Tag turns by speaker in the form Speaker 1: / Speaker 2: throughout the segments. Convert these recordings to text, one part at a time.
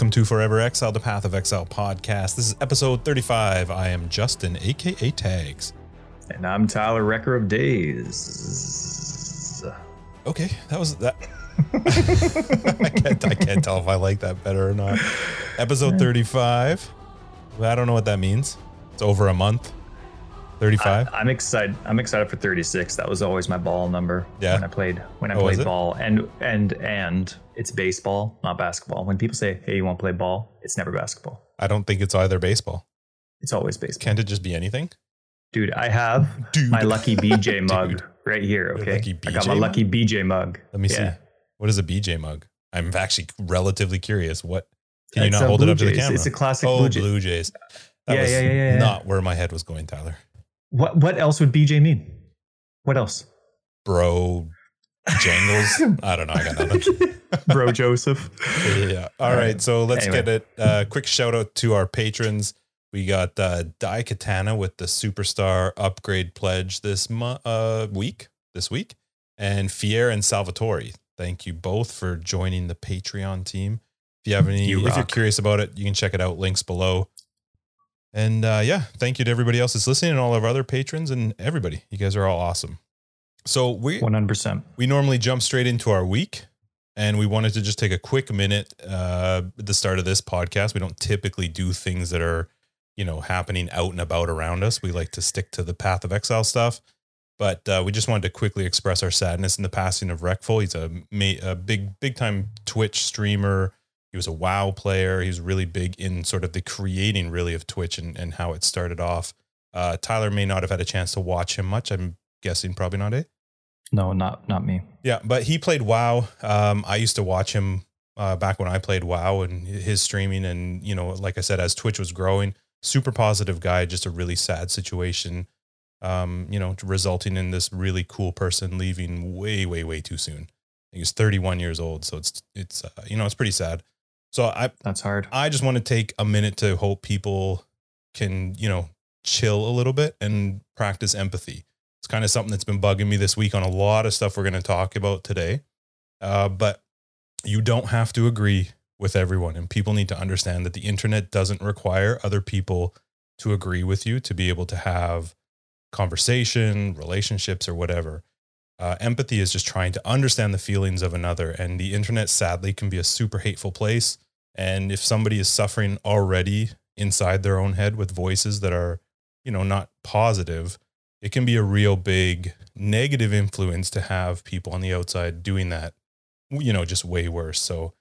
Speaker 1: Welcome to Forever Exile, the Path of Exile podcast. This is episode 35. I am Justin, aka Tags.
Speaker 2: And I'm Tyler, Wrecker of Days.
Speaker 1: Okay, that was that. I, can't, I can't tell if I like that better or not. Episode 35. I don't know what that means. It's over a month. 35.
Speaker 2: I, am excited. I'm excited for 36. That was always my ball number.
Speaker 1: Yeah.
Speaker 2: When I played when I
Speaker 1: Oh,
Speaker 2: played ball, and and and it's baseball, not basketball. When people say, "Hey, you want to play ball?" It's never basketball.
Speaker 1: I don't think it's either baseball.
Speaker 2: It's always baseball.
Speaker 1: Can't it just be anything?
Speaker 2: Dude, I have
Speaker 1: Dude.
Speaker 2: my lucky BJ mug right here. Okay,
Speaker 1: lucky
Speaker 2: I got my
Speaker 1: mug?
Speaker 2: lucky BJ mug.
Speaker 1: Let me
Speaker 2: Yeah.
Speaker 1: see. What is a BJ mug? I'm actually relatively curious. What can you not hold it up to the camera?
Speaker 2: It's a classic
Speaker 1: oh,
Speaker 2: Blue Jays.
Speaker 1: Blue Jays. That
Speaker 2: Yeah,
Speaker 1: was
Speaker 2: yeah, yeah, yeah, yeah.
Speaker 1: not where my head was going, Tyler.
Speaker 2: What what else would BJ mean? What else?
Speaker 1: Bro, jangles. I don't know. I got nothing.
Speaker 2: Bro Joseph.
Speaker 1: yeah. All right. So let's
Speaker 2: Anyway.
Speaker 1: get it. Uh, quick shout out to our patrons. We got uh, Dai Katana with the superstar upgrade pledge this uh, week. This week, and Fier and Salvatore. Thank you both for joining the Patreon team. If you have any,
Speaker 2: You
Speaker 1: if you're curious about it, you can check it out. Links below. And uh, yeah, thank you to everybody else that's listening and all of our other patrons and everybody. You guys are all awesome. So we
Speaker 2: One hundred percent.
Speaker 1: we normally jump straight into our week and we wanted to just take a quick minute uh, at the start of this podcast we don't typically do things that are you know happening out and about around us we like to stick to the path of exile stuff but uh, we just wanted to quickly express our sadness in the passing of Reckful. He's a, a big, big time Twitch streamer. He was a WoW player. He was really big in sort of the creating, really, of Twitch and, and how it started off. Uh, Tyler may not have had a chance to watch him much. I'm guessing probably not, it.
Speaker 2: No, not not me.
Speaker 1: Yeah, but he played WoW. Um, I used to watch him uh, back when I played WoW and his streaming, and you know, like I said, as Twitch was growing, super positive guy. Just a really sad situation, um, you know, resulting in this really cool person leaving way, way, way too soon. He was 31 years old, so it's it's uh, you know it's pretty sad. So I
Speaker 2: That's hard.
Speaker 1: I just want to take a minute to hope people can, you know, chill a little bit and practice empathy. It's kind of something that's been bugging me this week on a lot of stuff we're going to talk about today. Uh, but you don't have to agree with everyone, and people need to understand that the internet doesn't require other people to agree with you to be able to have conversation, relationships, or whatever. Uh, empathy is just trying to understand the feelings of another, and the internet sadly can be a super hateful place. And if somebody is suffering already inside their own head with voices that are, you know, not positive, it can be a real big negative influence to have people on the outside doing that, you know, just way worse. So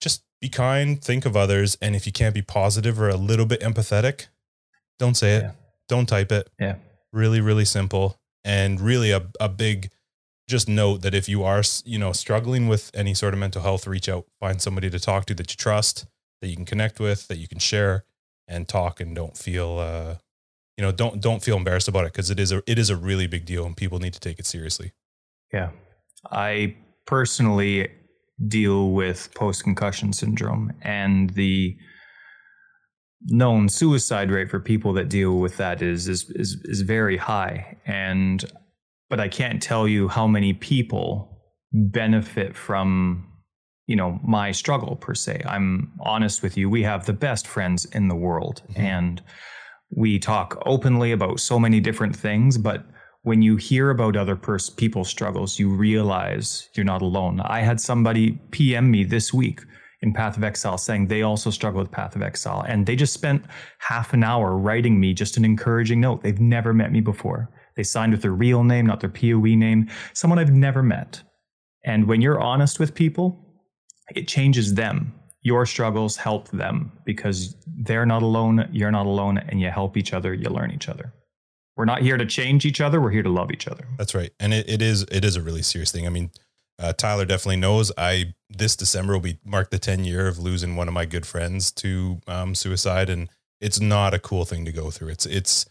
Speaker 1: just be kind, think of others. And if you can't be positive or a little bit empathetic, don't say it,
Speaker 2: Yeah.
Speaker 1: don't type it.
Speaker 2: Yeah.
Speaker 1: Really, really simple. And really a, a big just note that if you are, you know, struggling with any sort of mental health, reach out, find somebody to talk to that you trust, that you can connect with, that you can share and talk and don't feel, uh, you know, don't, don't feel embarrassed about it. Cause it is a, it is a really big deal and people need to take it seriously.
Speaker 2: Yeah. I personally deal with post concussion syndrome and the known suicide rate for people that deal with that is, is is is very high and but I can't tell you how many people benefit from you know my struggle per se. I'm honest with you. We have the best friends in the world
Speaker 1: Mhm.
Speaker 2: and we talk openly about so many different things, but when you hear about other pers- people's struggles, you realize you're not alone. I had somebody PM me this week in Path of Exile saying they also struggle with Path of Exile, and they just spent half an hour writing me just an encouraging note. They've never met me before. They signed with their real name, not their POE name, someone I've never met. And when you're honest with people, it changes them. Your struggles help them because they're not alone, you're not alone, and you help each other, you learn each other. We're not here to change each other, we're here to love each other.
Speaker 1: That's right. And it, it is, it is a really serious thing. I mean, uh, Tyler definitely knows I, this December will be mark the 10 year of losing one of my good friends to um, suicide. And it's not a cool thing to go through. It's, it's,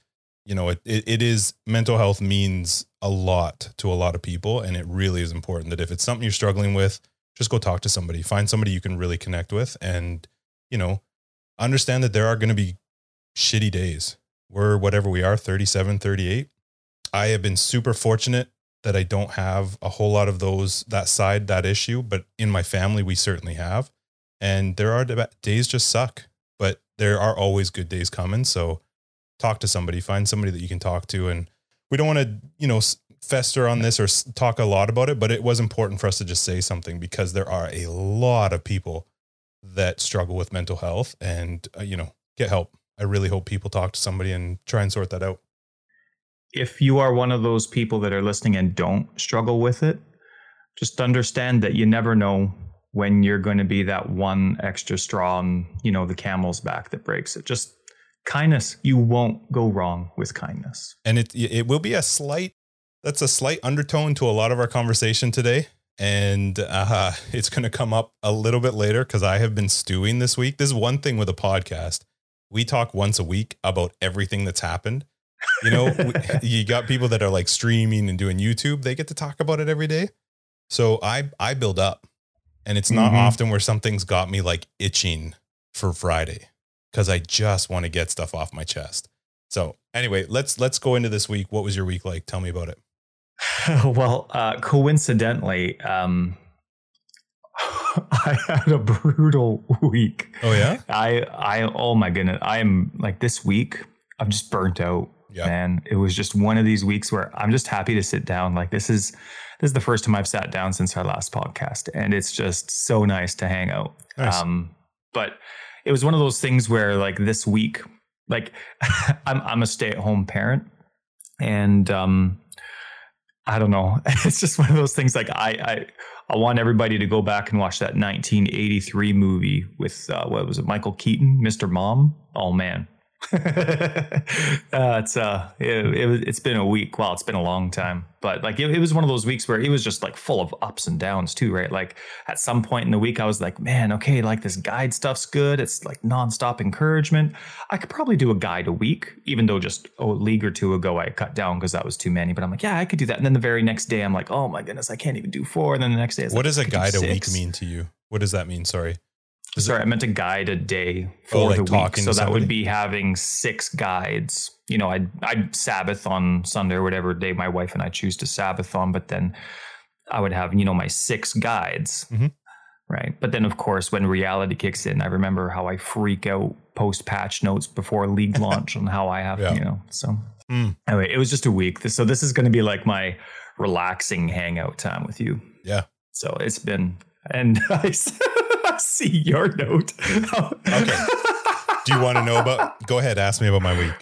Speaker 1: you know, it, it, it is mental health means a lot to a lot of people. And it really is important that if it's something you're struggling with, just go talk to somebody, find somebody you can really connect with and, you know, understand that there are going to be shitty days. We're whatever we are, 37, 38. I have been super fortunate that I don't have a whole lot of those, that side, that issue, but in my family, we certainly have. And there are days just suck, but there are always good days coming. So talk to somebody, find somebody that you can talk to. And we don't want to, you know, fester on this or talk a lot about it, but it was important for us to just say something because there are a lot of people that struggle with mental health and, uh, you know, get help. I really hope people talk to somebody and try and sort that out.
Speaker 2: If you are one of those people that are listening and don't struggle with it, just understand that you never know when you're going to be that one extra straw on, you know, the camel's back that breaks it. Just kindness. You won't go wrong with kindness.
Speaker 1: and it it will be a slight that's a slight undertone to a lot of our conversation today and uh, it's going to come up a little bit later because i have been stewing this week this is one thing with a podcast we talk once a week about everything that's happened you know we, you got people that are like streaming and doing youtube they get to talk about it every day so i i build up and it's not
Speaker 2: Mhm.
Speaker 1: often where something's got me like itching for friday because i just want to get stuff off my chest so anyway, let's let's go into this week. What was your week like? Tell me about it.
Speaker 2: well, uh, coincidentally, um, I had a brutal week.
Speaker 1: Oh yeah,
Speaker 2: I, I, oh my goodness, I am like this week. I'm just burnt out,
Speaker 1: yeah.
Speaker 2: man. It was just one of these weeks where I'm just happy to sit down. Like this is, this is the first time I've sat down since our last podcast, and it's just so nice to hang out.
Speaker 1: Nice.
Speaker 2: Um, but it was one of those things where, like this week, like I'm, I'm a stay at home parent, and um, I don't know. It's just one of those things. Like I, I, I want everybody to go back and watch that 1983 movie with uh, what was it, Michael Keaton, Mr. Mom. Oh man, uh, it's uh, it, it, it's been a week. Well, it's been a long time, but like it, it was one of those weeks where it was just like full of ups and downs too, right? Like at some point in the week, I was like, man, okay, like this guide stuff's good. It's like nonstop encouragement. I could probably do a guide a week, even though just a league or two ago I cut down because that was too many. But I'm like, yeah, I could do that. And then the very next day, I'm like, oh my goodness, I can't even do four. And then the next day,
Speaker 1: What
Speaker 2: like,
Speaker 1: does a guide a week mean to you? What does that mean? Sorry.
Speaker 2: Sorry, I meant to guide a day
Speaker 1: Oh,
Speaker 2: for
Speaker 1: like
Speaker 2: the week. So that would be having six guides. You know, I'd, I'd Sabbath on Sunday or whatever day my wife and I choose to Sabbath on, but then I would have, you know, my six guides.
Speaker 1: Mhm.
Speaker 2: Right. But then, of course, when reality kicks in, I remember how I freak out post patch notes before league launch on how I have,
Speaker 1: Yeah.
Speaker 2: you know. So,
Speaker 1: Mm.
Speaker 2: anyway, it was just a week. So, this is going to be like my relaxing hangout time with you.
Speaker 1: Yeah.
Speaker 2: So, it's been, and I see your note.
Speaker 1: Okay. Do you want to know about? Go ahead. Ask me about my week.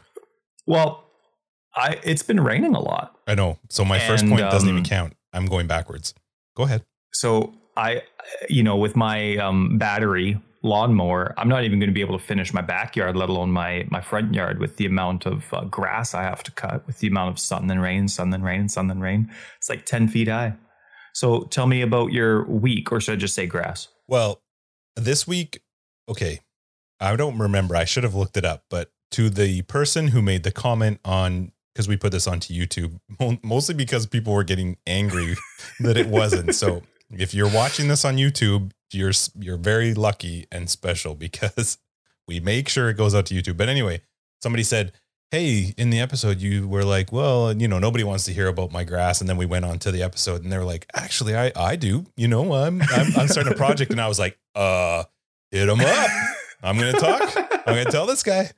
Speaker 2: Well, I it's been raining a lot.
Speaker 1: I know. So my first point doesn't even
Speaker 2: um,
Speaker 1: count. I'm going backwards. Go ahead.
Speaker 2: So I you know, with my um battery lawnmower, I'm not even going to be able to finish my backyard, let alone my my front yard with the amount of uh, grass I have to cut, with the amount of sun and rain, sun and rain, sun and rain. It's like 10 feet high. So tell me about your week, or should I just say grass?
Speaker 1: Well, this week, okay, I don't remember. I should have looked it up, but to the person who made the comment on, because we put this onto YouTube, mostly because people were getting angry that it wasn't. So if you're watching this on YouTube, you're you're very lucky and special because we make sure it goes out to YouTube. But anyway, somebody said, "Hey, in the episode, you were like, well, you know, nobody wants to hear about my grass." And then we went on to the episode, and they were like, "Actually, I I do. You know, I'm I'm, I'm starting a project." And I was like, "Uh, hit him up. I'm gonna talk. I'm gonna tell this guy."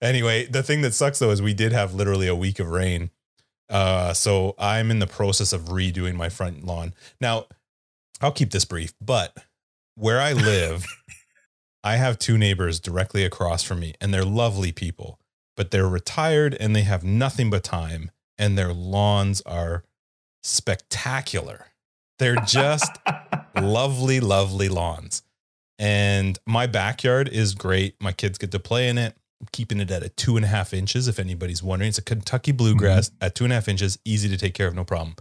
Speaker 1: Anyway, the thing that sucks though is we did have literally a week of rain. Uh, so I'm in the process of redoing my front lawn. Now, I'll keep this brief, but where I live, I have two neighbors directly across from me, and they're lovely people, but they're retired and they have nothing but time, and their lawns are spectacular. They're just lovely, lovely lawns. And my backyard is great. My kids get to play in it. I'm keeping it at a two and a half inches. If anybody's wondering, it's a Kentucky bluegrass at two and a half inches, easy to take care of, no problem.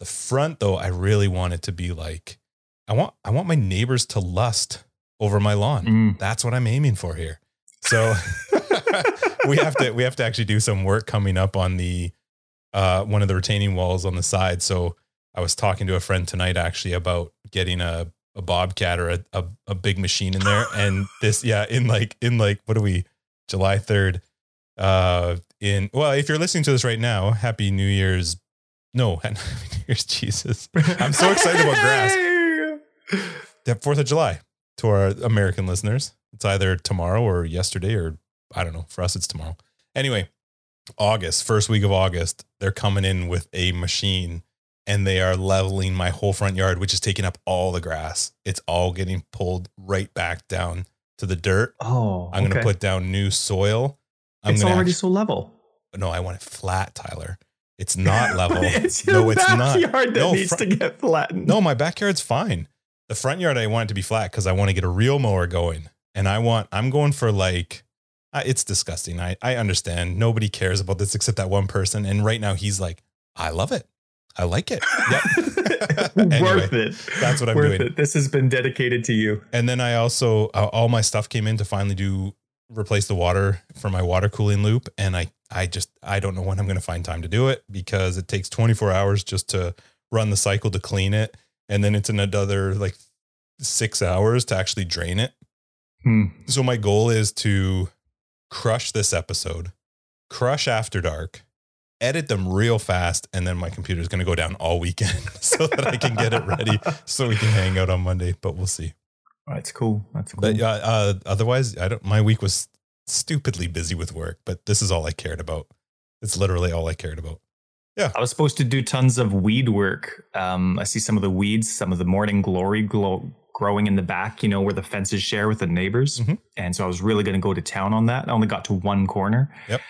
Speaker 1: The front, though, I really want it to be like, I want, I want my neighbors to lust over my lawn.
Speaker 2: Mm.
Speaker 1: That's what I'm aiming for here. So we have to, we have to actually do some work coming up on the, uh, one of the retaining walls on the side. So I was talking to a friend tonight actually about getting a, a bobcat or a, a, a big machine in there. And this, yeah, in like, in like, what are we, July 3rd, uh, in, well, if you're listening to this right now, happy New Year's. No, happy New Year's, Jesus. I'm so excited about grass. The 4th of July. to our American listeners. It's either tomorrow or yesterday, or I don't know. For us, it's tomorrow. Anyway, August, first week of August, they're coming in with a machine and they are leveling my whole front yard, which is taking up all the grass. It's all getting pulled right back down to the dirt.
Speaker 2: Oh,
Speaker 1: I'm going to put down new soil. I'm
Speaker 2: it's already
Speaker 1: act-
Speaker 2: so level.
Speaker 1: no, I want it flat, Tyler. It's not level.
Speaker 2: it's your
Speaker 1: no, it's not.
Speaker 2: backyard that
Speaker 1: No,
Speaker 2: needs
Speaker 1: fr-
Speaker 2: to get flattened.
Speaker 1: No, my backyard's fine. The front yard, I want it to be flat because I want to get a real mower going. And I want, I'm going for like, uh, it's disgusting. I, I understand. Nobody cares about this except that one person. And right now he's like, I love it. I like it. Yep. Anyway,
Speaker 2: Worth it.
Speaker 1: that's what I'm
Speaker 2: Worth
Speaker 1: doing.
Speaker 2: It. This has been dedicated to you.
Speaker 1: And then I also, uh, all my stuff came in to finally do, replace the water for my water cooling loop. And I, I just, I don't know when I'm going to find time to do it because it takes 24 hours just to run the cycle to clean it. And then it's another like six hours to actually drain it.
Speaker 2: Hmm.
Speaker 1: So my goal is to crush this episode, crush After Dark, edit them real fast, and then my computer is going to go down all weekend so that I can get it ready so we can hang out on Monday. But we'll see.
Speaker 2: That's cool. That's cool.
Speaker 1: But uh, uh, otherwise, I don't. My week was stupidly busy with work, but this is all I cared about. It's literally all I cared about. Yeah.
Speaker 2: I was supposed to do tons of weed work. Um, I see some of the weeds, some of the morning glory glow, growing in the back, you know, where the fences share with the neighbors.
Speaker 1: Mhm.
Speaker 2: And so I was really going to go to town on that. I only got to one corner.
Speaker 1: Yep.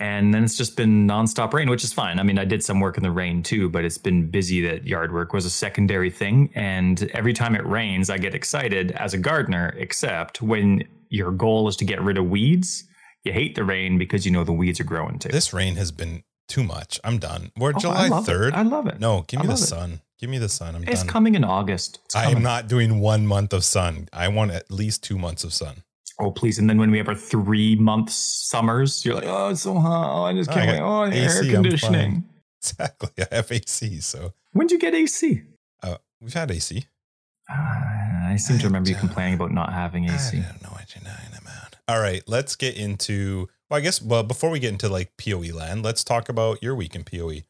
Speaker 2: And then it's just been nonstop rain, which is fine. I mean, I did some work in the rain too, but it's been busy that yard work was a secondary thing. And every time it rains, I get excited as a gardener, except when your goal is to get rid of weeds, you hate the rain because you know the weeds are growing too.
Speaker 1: This rain has been too much. I'm done. We're
Speaker 2: Oh,
Speaker 1: July
Speaker 2: it.
Speaker 1: third.
Speaker 2: I love it.
Speaker 1: No, give me the
Speaker 2: sun. it.
Speaker 1: Give me the sun. I'm
Speaker 2: It's
Speaker 1: done.
Speaker 2: coming in August. It's
Speaker 1: I am not doing one month of sun. I want at least two months of sun.
Speaker 2: Oh, please. And then when we have our three month summers, you're like, oh, it's so hot. Oh, I just can't
Speaker 1: got
Speaker 2: wait. Oh,
Speaker 1: AC,
Speaker 2: air conditioning.
Speaker 1: Exactly. I have AC. So
Speaker 2: When did you get AC?
Speaker 1: uh, we've had AC.
Speaker 2: Uh, I seem to remember you complaining about not having AC.
Speaker 1: I don't know what you're talking about. All right, let's get into. Well, I guess. Well, before we get into like POE land, let's talk about your week in POE.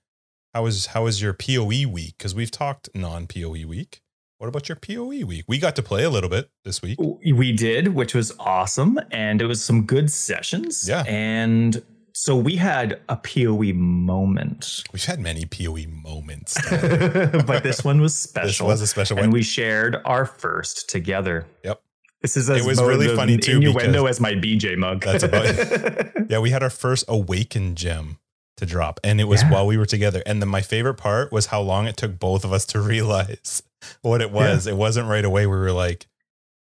Speaker 1: How was how was your POE week? Because we've talked non POE week. What about your POE week? We got to play a little bit this week.
Speaker 2: We did, which was awesome. And it was some good sessions.
Speaker 1: Yeah.
Speaker 2: And so we had a POE moment.
Speaker 1: We've had many POE moments.
Speaker 2: but this one was special.
Speaker 1: this was a special
Speaker 2: and we shared our first together.
Speaker 1: Yep.
Speaker 2: This is as
Speaker 1: It was really funny too,
Speaker 2: Innuendo as my BJ mug.
Speaker 1: That's about- yeah, we had our first awaken gem to drop, and it was
Speaker 2: Yeah.
Speaker 1: while we were together. And then my favorite part was how long it took both of us to realize what it was. It wasn't right away. We were like,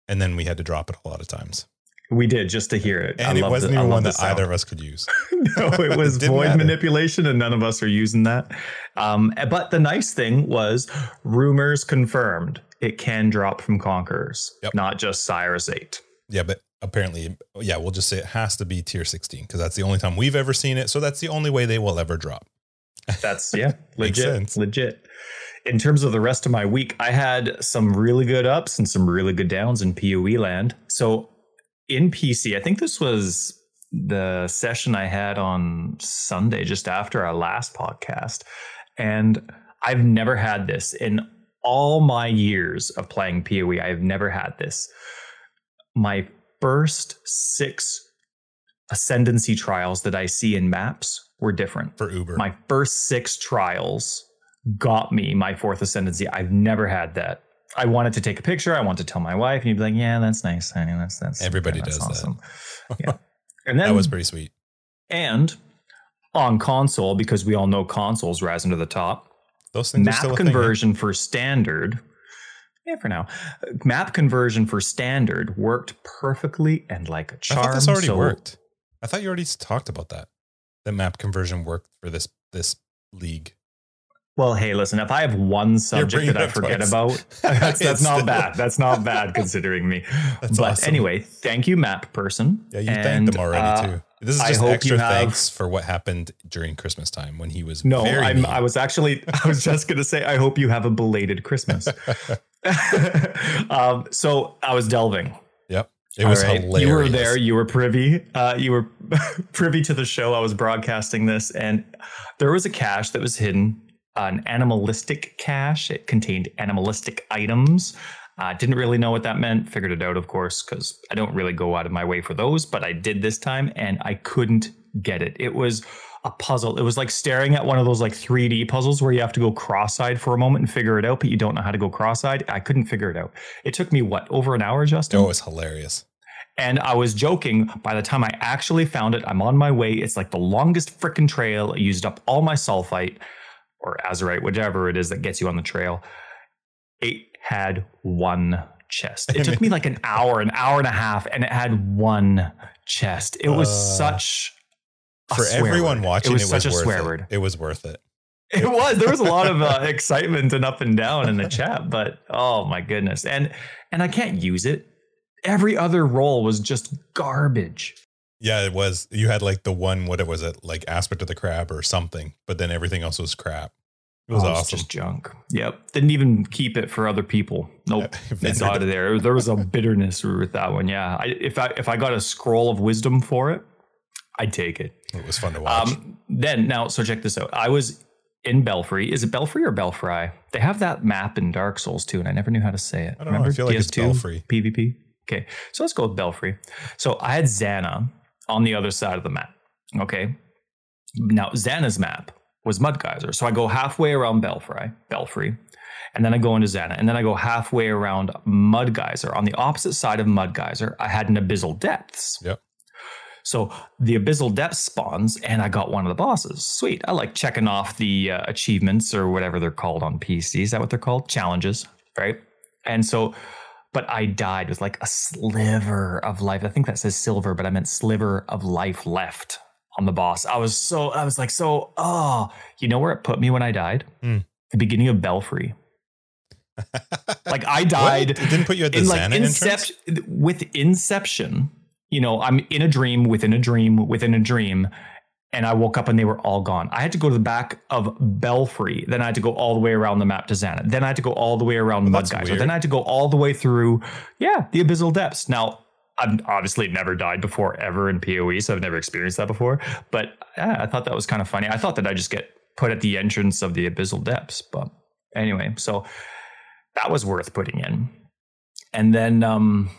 Speaker 1: and then we had to drop it a lot of times.
Speaker 2: we did just to hear it. I
Speaker 1: And it wasn't
Speaker 2: the-
Speaker 1: even one that either of us could use.
Speaker 2: no, it was
Speaker 1: Didn't
Speaker 2: void
Speaker 1: matter.
Speaker 2: manipulation, and none of us are using that. Um, but the nice thing was, rumors confirmed it can drop from Conquerors,
Speaker 1: Yep.
Speaker 2: not just Sirus Eight.
Speaker 1: Yeah, but apparently, yeah, we'll just say it has to be tier 16 because that's the only time we've ever seen it. So that's the only way they will ever drop.
Speaker 2: That's yeah, legit, legit. In terms of the rest of my week, I had some really good ups and some really good downs in PoE land. So in PC, I think this was the session I had on Sunday, just after our last podcast, and I've never had this in all my years of playing PoE. I've never had this. My first six ascendancy trials that I see in maps were different
Speaker 1: For Uber.
Speaker 2: my first six trials got me my fourth ascendancy. I've never had that. I wanted to take a picture. I want to tell my wife, and you'd be like, "Yeah, that's nice, honey. That's that's
Speaker 1: Everybody
Speaker 2: that's
Speaker 1: does that.
Speaker 2: Yeah, and then
Speaker 1: that was pretty sweet.
Speaker 2: and on console because we all know consoles rising to the top.
Speaker 1: Those things
Speaker 2: Map
Speaker 1: a thing, yeah.
Speaker 2: conversion for standard. Yeah, for now, map conversion for standard worked perfectly and like a charm.
Speaker 1: I thought this already
Speaker 2: so-
Speaker 1: worked. I thought you already talked about that. The map conversion worked for this this league.
Speaker 2: Well, hey, listen, if I have one subject that I forget
Speaker 1: twice.
Speaker 2: about, that's, that's not bad. That's not bad considering me.
Speaker 1: That's
Speaker 2: but
Speaker 1: awesome.
Speaker 2: anyway, thank you, map person.
Speaker 1: Yeah, you
Speaker 2: And,
Speaker 1: thanked them already
Speaker 2: uh,
Speaker 1: too. This is just extra
Speaker 2: have-
Speaker 1: thanks for what happened during Christmas time when he was
Speaker 2: No. I was actually, I was just going to say, I hope you have a belated Christmas. um, so I was delving.
Speaker 1: Yep. It was
Speaker 2: right.
Speaker 1: hilarious.
Speaker 2: You were there. You were privy. Uh, you were privy to the show. I was broadcasting this, and there was a cache that was hidden, an animalistic cache. It contained animalistic items. Uh, didn't really know what that meant. Figured it out, of course, because I don't really go out of my way for those, but I did this time and I couldn't get it. It was a puzzle. It was like staring at one of those like 3D puzzles where you have to go cross-eyed for a moment and figure it out, but you don't know how to go cross-eyed. I couldn't figure it out. It took me what over an hour, Justin.
Speaker 1: Oh, it was hilarious.
Speaker 2: And I was joking. By the time I actually found it, I'm on my way. It's like the longest freaking trail. I used up all my sulfite or azurite, whichever it is that gets you on the trail. It had one chest. It took me like an hour, an hour and a half, and it had one chest. It was
Speaker 1: Uh,
Speaker 2: such
Speaker 1: For everyone
Speaker 2: word.
Speaker 1: watching,
Speaker 2: It was such a
Speaker 1: worth
Speaker 2: swear
Speaker 1: it.
Speaker 2: word.
Speaker 1: It was worth it.
Speaker 2: It was. There was a lot of uh, excitement and up and down in the chat, but oh my goodness, and and I can't use it. Every other role was just garbage.
Speaker 1: Yeah, it was. You had like the one, what it was it, like aspect of the crab or something, but then everything else was crap. It was
Speaker 2: Oh,
Speaker 1: awesome.
Speaker 2: just junk. Yep. Didn't even keep it for other people. Nope. It's out of there. There was a bitterness with that one. Yeah. I, if I if I got a scroll of wisdom for it, I'd take it.
Speaker 1: It was fun to watch.
Speaker 2: Um, then now, so check this out. I was in Belfry. Is it Belfry or Belfry? They have that map in Dark Souls too, and I never knew how to say it.
Speaker 1: I don't know. I feel like it's Belfry.
Speaker 2: PvP. Okay, so let's go with Belfry. So I had Zana on the other side of the map. Okay, now Zana's map was Mud Geyser. So I go halfway around Belfry, Belfry, and then I go into Zana, and then I go halfway around Mud Geyser. On the opposite side of Mud Geyser, I had an Abyssal Depths.
Speaker 1: Yep.
Speaker 2: So the Abyssal Depths spawns, and I got one of the bosses. Sweet. I like checking off the uh, achievements or whatever they're called on PC. Is that what they're called? Challenges, right? And so, but I died with like a sliver of life. I think that says silver, but I meant sliver of life left on the boss. I was so, I was like, so, oh, you know where it put me when I died?
Speaker 1: Hmm.
Speaker 2: The beginning of Belfry. Like I
Speaker 1: What?
Speaker 2: died
Speaker 1: It didn't put you at the
Speaker 2: in like
Speaker 1: entrance.
Speaker 2: Inception with Inception. You know, I'm in a dream within a dream within a dream, and I woke up and they were all gone. I had to go to the back of Belfry. Then I had to go all the way around the map to Zana. Then I had to go all the way around
Speaker 1: Well,
Speaker 2: Mud
Speaker 1: that's
Speaker 2: Then I had to go all the way through, yeah, the Abyssal Depths. Now, I've obviously never died before ever in PoE, so I've never experienced that before. But yeah, I thought that was kind of funny. I thought that I just get put at the entrance of the Abyssal Depths. But anyway, so that was worth putting in. And then um,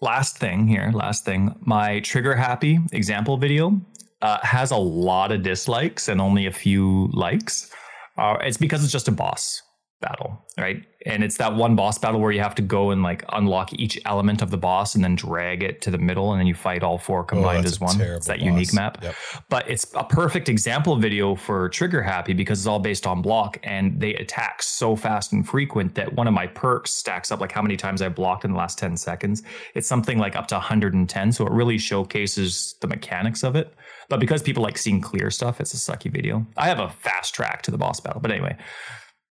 Speaker 2: last thing here, last thing, my trigger happy example video uh, has a lot of dislikes and only a few likes. Uh, it's because it's just a boss battle, right? And it's that one boss battle where you have to go and like unlock each element of the boss and then drag it to the middle, and then you fight all four
Speaker 1: oh,
Speaker 2: combined
Speaker 1: that's
Speaker 2: as one. It's that
Speaker 1: boss.
Speaker 2: unique map
Speaker 1: Yep.
Speaker 2: but it's a perfect example video for trigger happy because it's all based on block and they attack so fast and frequent that one of my perks stacks up like how many times I blocked in the last 10 seconds. It's something like up to 110. So it really showcases the mechanics of it. But because people like seeing clear stuff, it's a sucky video. I have a fast track to the boss battle. But anyway,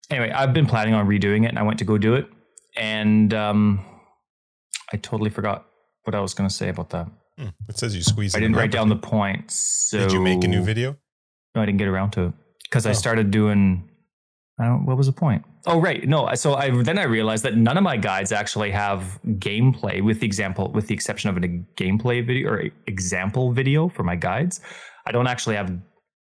Speaker 2: anyway, I've been planning on redoing it and I went to go do it. And um, I totally forgot what I was going to say about that.
Speaker 1: Hmm. It says you squeeze.
Speaker 2: I didn't write down the points. So
Speaker 1: Did you make a new video?
Speaker 2: no, I didn't get around to it because I
Speaker 1: Oh.
Speaker 2: started doing. I don't. What was the point? Oh, right. No. So I then I realized that none of my guides actually have gameplay, with the example, with the exception of a gameplay video or example video for my guides. I don't actually have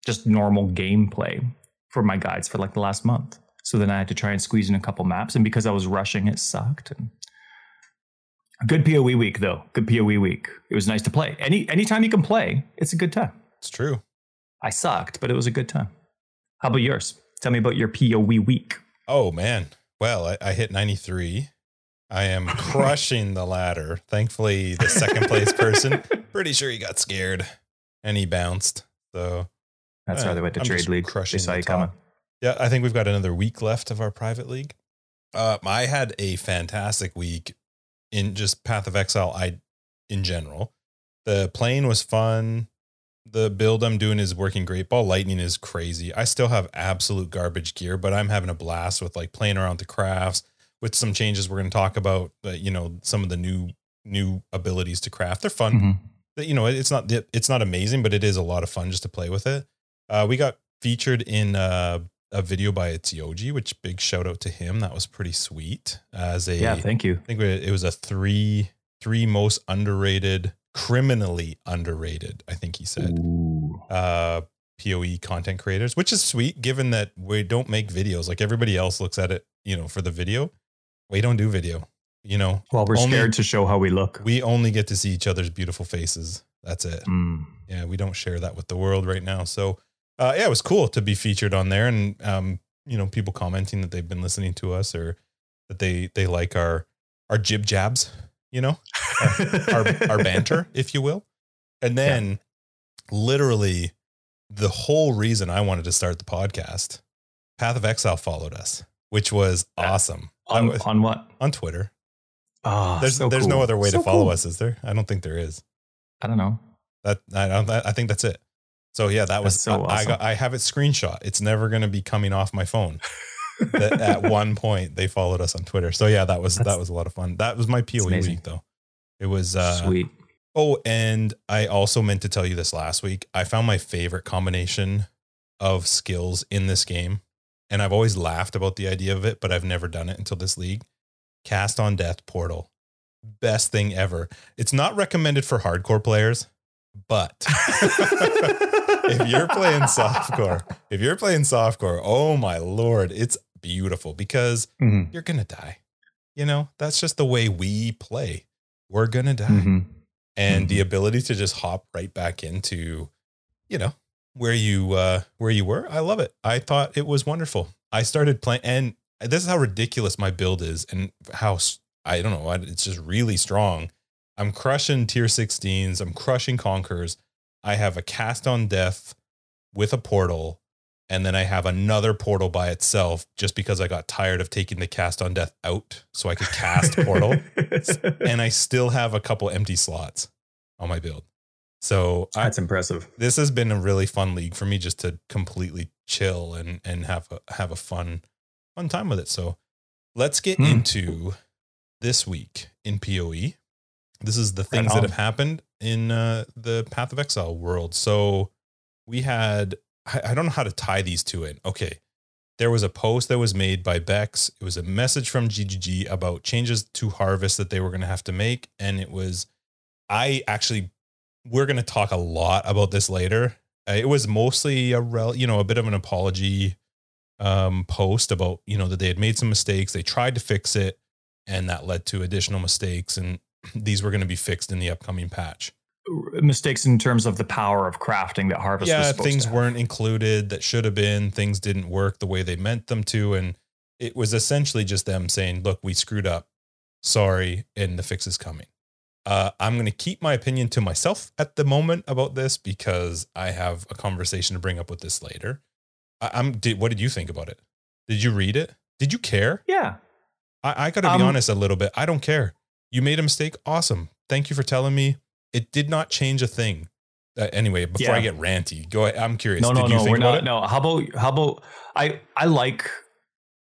Speaker 2: just normal gameplay for my guides for like the last month. So then I had to try and squeeze in a couple maps, and because I was rushing, it sucked. And good POE week though. Good POE week. It was nice to play. Any anytime you can play, it's a good time.
Speaker 1: It's true.
Speaker 2: I sucked, but it was a good time. How about yours? Tell me about your POE week.
Speaker 1: Oh man. Well, I, I hit 93. I am crushing the ladder. Thankfully, the second place person, pretty sure he got scared and he bounced. So
Speaker 2: That's uh,
Speaker 1: Yeah,
Speaker 2: why they went to
Speaker 1: I'm
Speaker 2: trade league. They saw
Speaker 1: the
Speaker 2: you coming.
Speaker 1: Yeah, I think we've got another week left of our private league. Uh, I had a fantastic week in just Path of Exile. I, in general, the plane was fun. The build I'm doing is working great. Ball lightning is crazy. I still have absolute garbage gear, but I'm having a blast with like playing around the crafts with some changes we're going to talk about. Uh, you know, some of the new new abilities to craft. They're fun
Speaker 2: Mhm.
Speaker 1: you know it's not it's not amazing but it is a lot of fun just to play with it uh we got featured in uh, a video by Yoji, which big shout out to him that was pretty sweet as a
Speaker 2: Yeah, thank you.
Speaker 1: I think it was a three three most underrated criminally underrated i think he said
Speaker 2: Ooh.
Speaker 1: uh poe content creators which is sweet given that we don't make videos like everybody else looks at it you know for the video we don't do video You know,
Speaker 2: Well, we're
Speaker 1: Only-
Speaker 2: scared to show how we look.
Speaker 1: we only get to see each other's beautiful faces. That's it.
Speaker 2: Mm.
Speaker 1: Yeah, we don't share that with the world right now. So, uh, yeah, it was cool to be featured on there, and um, you know, people commenting that they've been listening to us or that they they like our our jib jabs, you know, our our banter, if you will. And then, literally, the whole reason I wanted to start the podcast, Path of Exile followed us, which was
Speaker 2: Uh,
Speaker 1: awesome
Speaker 2: on,
Speaker 1: was-
Speaker 2: on what?
Speaker 1: on Twitter.
Speaker 2: Oh,
Speaker 1: There's
Speaker 2: so
Speaker 1: there's
Speaker 2: cool.
Speaker 1: no other way
Speaker 2: So
Speaker 1: to follow
Speaker 2: cool.
Speaker 1: us, is there? I don't think there is.
Speaker 2: I don't know.
Speaker 1: That I don't. I think that's it. So yeah, that was
Speaker 2: That's so
Speaker 1: I, I got. I have it screenshot. It's never going to be coming off my phone. that at one point they followed us on Twitter. So yeah, that was
Speaker 2: That's-
Speaker 1: that was a lot of fun. That was my POE week though. It was uh,
Speaker 2: Sweet.
Speaker 1: Oh, and I also meant to tell you this last week. I found my favorite combination of skills in this game, and I've always laughed about the idea of it, but I've never done it until this league. Cast on Death Portal, best thing ever. It's not recommended for hardcore players, but if you're playing softcore, if you're playing softcore, oh my lord, it's beautiful because
Speaker 2: Mhm.
Speaker 1: you're gonna die. You know, that's just the way we play. We're gonna die
Speaker 2: Mhm.
Speaker 1: and the ability to just hop right back into you know where you uh where you were i love it i thought it was wonderful i started playing and this is how ridiculous my build is and how I don't know it's just really strong i'm crushing tier 16s i'm crushing conquers i have a cast on death with a portal and then i have another portal by itself just because i got tired of taking the cast on death out so i could cast portal and I still have a couple empty slots on my build. So I,
Speaker 2: That's impressive.
Speaker 1: this has been a really fun league for me just to completely chill and and have a have a fun fun time with it. So let's get
Speaker 2: Hmm.
Speaker 1: into this week in PoE. This is the things that have happened in uh, the Path of Exile world. So we had I, I don't know how to tie these two in. Okay. There was a post that was made by Bex. It was a message from GGG about changes to harvest that they were going to have to make. And it was, I actually, we're going to talk a lot about this later. Uh, It was mostly a, rel, you know, a bit of an apology um, post about, you know, that they had made some mistakes. They tried to fix it and that led to additional mistakes. And these were going to be fixed in the upcoming patch.
Speaker 2: Mistakes in terms of the power of crafting that Harvest was
Speaker 1: yeah, things weren't included that should have been. Things didn't work the way they meant them to, and it was essentially just them saying, "Look, we screwed up. Sorry, and the fix is coming." Uh, I'm going to keep my opinion to myself at the moment about this because I have a conversation to bring up with this later. I, I'm. Did, what did you think about it? Did you read it? Did you care?
Speaker 2: Yeah.
Speaker 1: I, I got to be
Speaker 2: Um,
Speaker 1: honest a little bit. I don't care. You made a mistake. Awesome. Thank you for telling me. It did not change a thing. Uh, anyway, before I get ranty, go. ahead. I'm curious.
Speaker 2: No, no,
Speaker 1: did you
Speaker 2: no.
Speaker 1: think
Speaker 2: We're
Speaker 1: about
Speaker 2: not.
Speaker 1: it?
Speaker 2: No. How about how about I I like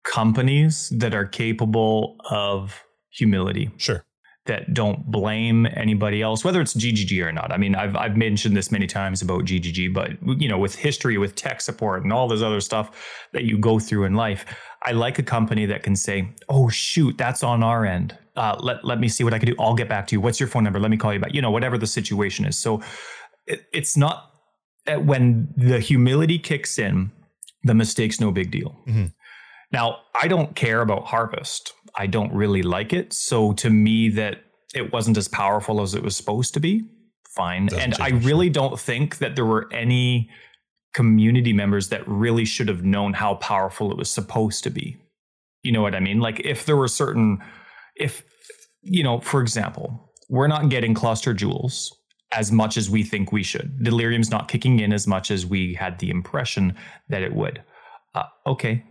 Speaker 2: companies that are capable of humility
Speaker 1: Sure.
Speaker 2: that don't blame anybody else, whether it's GGG or not. I mean, I've I've mentioned this many times about GGG, but you know, with history, with tech support, and all this other stuff that you go through in life, I like a company that can say, "Oh shoot, that's on our end. Uh, let let me see what I can do. I'll get back to you. What's your phone number? Let me call you back. You know, whatever the situation is." So it, it's not uh, when the humility kicks in, the mistake's no big deal.
Speaker 1: Mhm.
Speaker 2: Now, I don't care about harvest. I don't really like it. So to me, that it wasn't as powerful as it was supposed to be, fine.
Speaker 1: Doesn't
Speaker 2: and I really don't think that there were any community members that really should have known how powerful it was supposed to be. You know what I mean? Like if there were certain, if, you know, for example, we're not getting cluster jewels as much as we think we should. Delirium's not kicking in as much as we had the impression that it would. Uh, okay.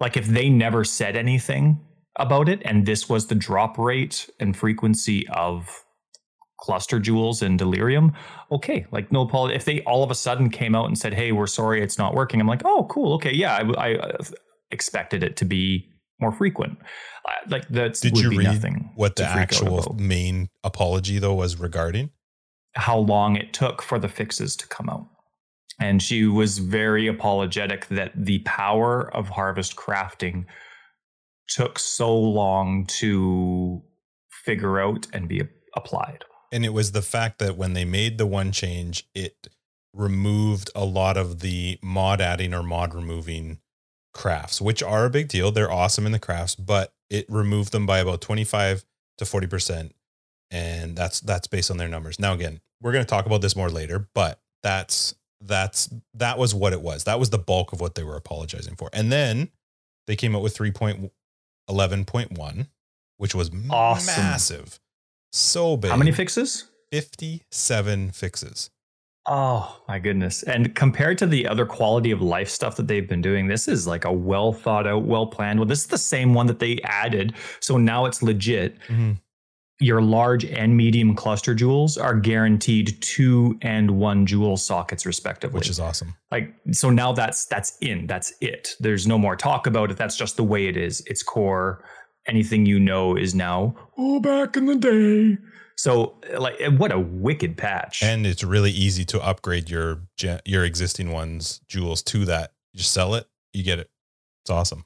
Speaker 2: Like if they never said anything about it and this was the drop rate and frequency of cluster jewels and delirium, okay, like no apology. If they all of a sudden came out and said, hey, we're sorry it's not working, I'm like, oh, cool. Okay. Yeah. I, I uh, expected it to be more frequent. Uh, like that
Speaker 1: Did you read
Speaker 2: nothing.
Speaker 1: what the
Speaker 2: to freak out
Speaker 1: actual main apology though was regarding?
Speaker 2: how long it took for the fixes to come out. And she was very apologetic that the power of harvest crafting took so long to figure out and be applied.
Speaker 1: And it was the fact that when they made the one change, it removed a lot of the mod adding or mod removing crafts, which are a big deal. They're awesome in the crafts, but it removed them by about 25 to 40%. And that's that's based on their numbers. Now again, we're going to talk about this more later, but that's that's that was what it was. That was the bulk of what they were apologizing for. And then they came out with 3.11.1, which was
Speaker 2: Awesome.
Speaker 1: massive. So big.
Speaker 2: How many fixes?
Speaker 1: 57 fixes.
Speaker 2: Oh my goodness. And compared to the other quality of life stuff that they've been doing, this is like a well thought out, well planned one. This is the same one that they added. So now it's legit. Mm-hmm. Your large and medium cluster jewels are guaranteed two and one jewel sockets respectively.
Speaker 1: Which is awesome.
Speaker 2: like so now that's that's in. That's it. There's no more talk about it. That's just the way it is. It's core. Anything you know is now, oh back in the day. So like what a wicked patch.
Speaker 1: And it's really easy to upgrade your your existing ones jewels to that. You just sell it, you get it. It's awesome.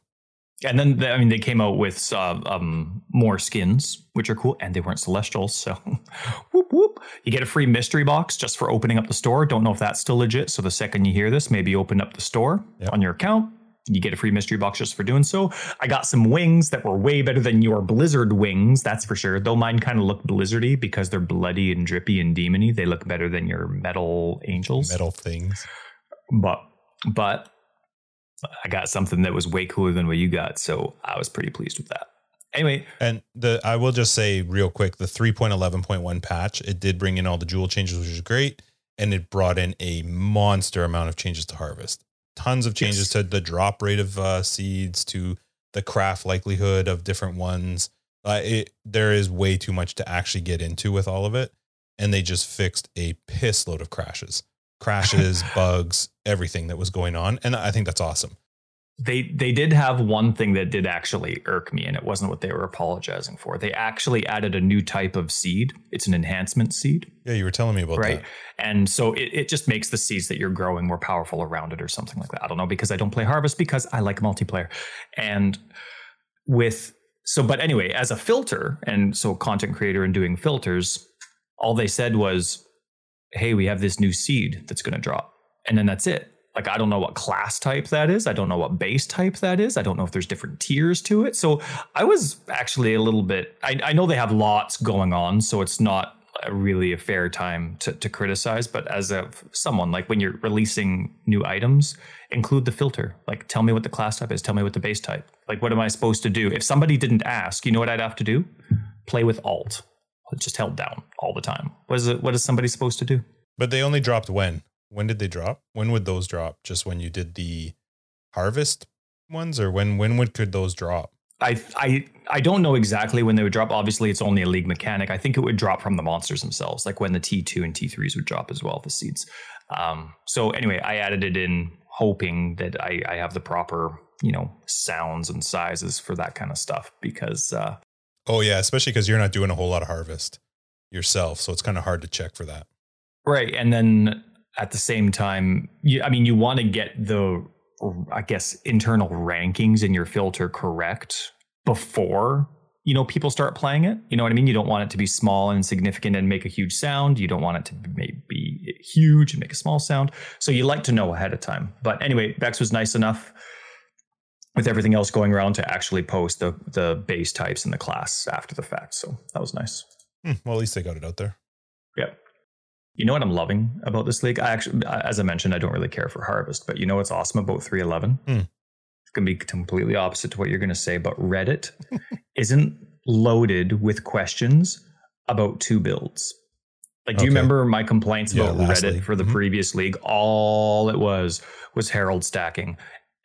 Speaker 2: And then, the- I mean, they came out with uh, um, more skins, which are cool, and they weren't celestials. So, whoop whoop! You get a free mystery box just for opening up the store. Don't know if that's still legit. So the second you hear this, maybe open up the store
Speaker 1: Yep.
Speaker 2: on your account. You get a free mystery box just for doing so. I got some wings that were way better than your Blizzard wings, that's for sure. Though mine kind of look Blizzardy because they're bloody and drippy and demony. They look better than your metal angels
Speaker 1: Metal things.
Speaker 2: but but I got something that was way cooler than what you got, so I was pretty pleased with that. Anyway,
Speaker 1: And the I will just say real quick, the 3.11.1 patch, it did bring in all the jewel changes, which is great. And it brought in a monster amount of changes to harvest. Tons of changes
Speaker 2: Yes.
Speaker 1: to the drop rate of uh, seeds, to the craft likelihood of different ones. Uh, it, there is way too much to actually get into with all of it. And they just fixed a piss load of crashes, crashes, bugs, everything that was going on. And I think that's awesome.
Speaker 2: They they did have one thing that did actually irk me, and it wasn't what they were apologizing for. They actually added a new type of seed. It's an enhancement seed,
Speaker 1: Yeah, you were telling me about
Speaker 2: right?
Speaker 1: that.
Speaker 2: And so it, it just makes the seeds that you're growing more powerful around it, or something like that. I don't know because I don't play Harvest because I like multiplayer, and with so but anyway as a filter and so content creator and doing filters all they said was hey we have this new seed that's going to drop and then that's it like i don't know what class type that is. I don't know what base type that is. I don't know if there's different tiers to it. So i was actually a little bit i, I know they have lots going on so it's not really a fair time to, to criticize but as a someone like when you're releasing new items include the filter. Like tell me what the class type is. Tell me what the base type. Like what am i supposed to do? If somebody didn't ask you know what i'd have to do? Play with alt. Just held down all the time. What is it what is somebody supposed to do?
Speaker 1: But they only dropped when? When did they drop? When would those drop? Just when you did the harvest ones, or when when would could those drop?
Speaker 2: I I I don't know exactly when they would drop. Obviously, it's only a league mechanic. I think it would drop from the monsters themselves, like when the T two and T threes would drop as well, the seeds. Um, so anyway, I added it in hoping that I, I have the proper you know sounds and sizes for that kind of stuff because uh,
Speaker 1: Oh yeah, especially because you're not doing a whole lot of harvest yourself, so it's kind of hard to check for that.
Speaker 2: right. And then at the same time, you, I mean, you want to get the I guess internal rankings in your filter correct before you know people start playing it. You know what i mean? You don't want it to be small and insignificant and make a huge sound. You don't want it to be huge and make a small sound. So you like to know ahead of time. But anyway bex was nice enough with everything else going around to actually post the the base types in the class after the fact. So that was nice.
Speaker 1: Hmm, well, at least they got it out there.
Speaker 2: You know what I'm loving about this league? I actually, as I mentioned, I don't really care for Harvest, but you know what's awesome about 311?
Speaker 1: Hmm.
Speaker 2: It's going to be completely opposite to what you're going to say, but Reddit isn't loaded with questions about two builds. Like, do you remember my complaints
Speaker 1: Yeah,
Speaker 2: about Reddit
Speaker 1: league.
Speaker 2: for the
Speaker 1: Mhm.
Speaker 2: previous league? All it was was Herald stacking.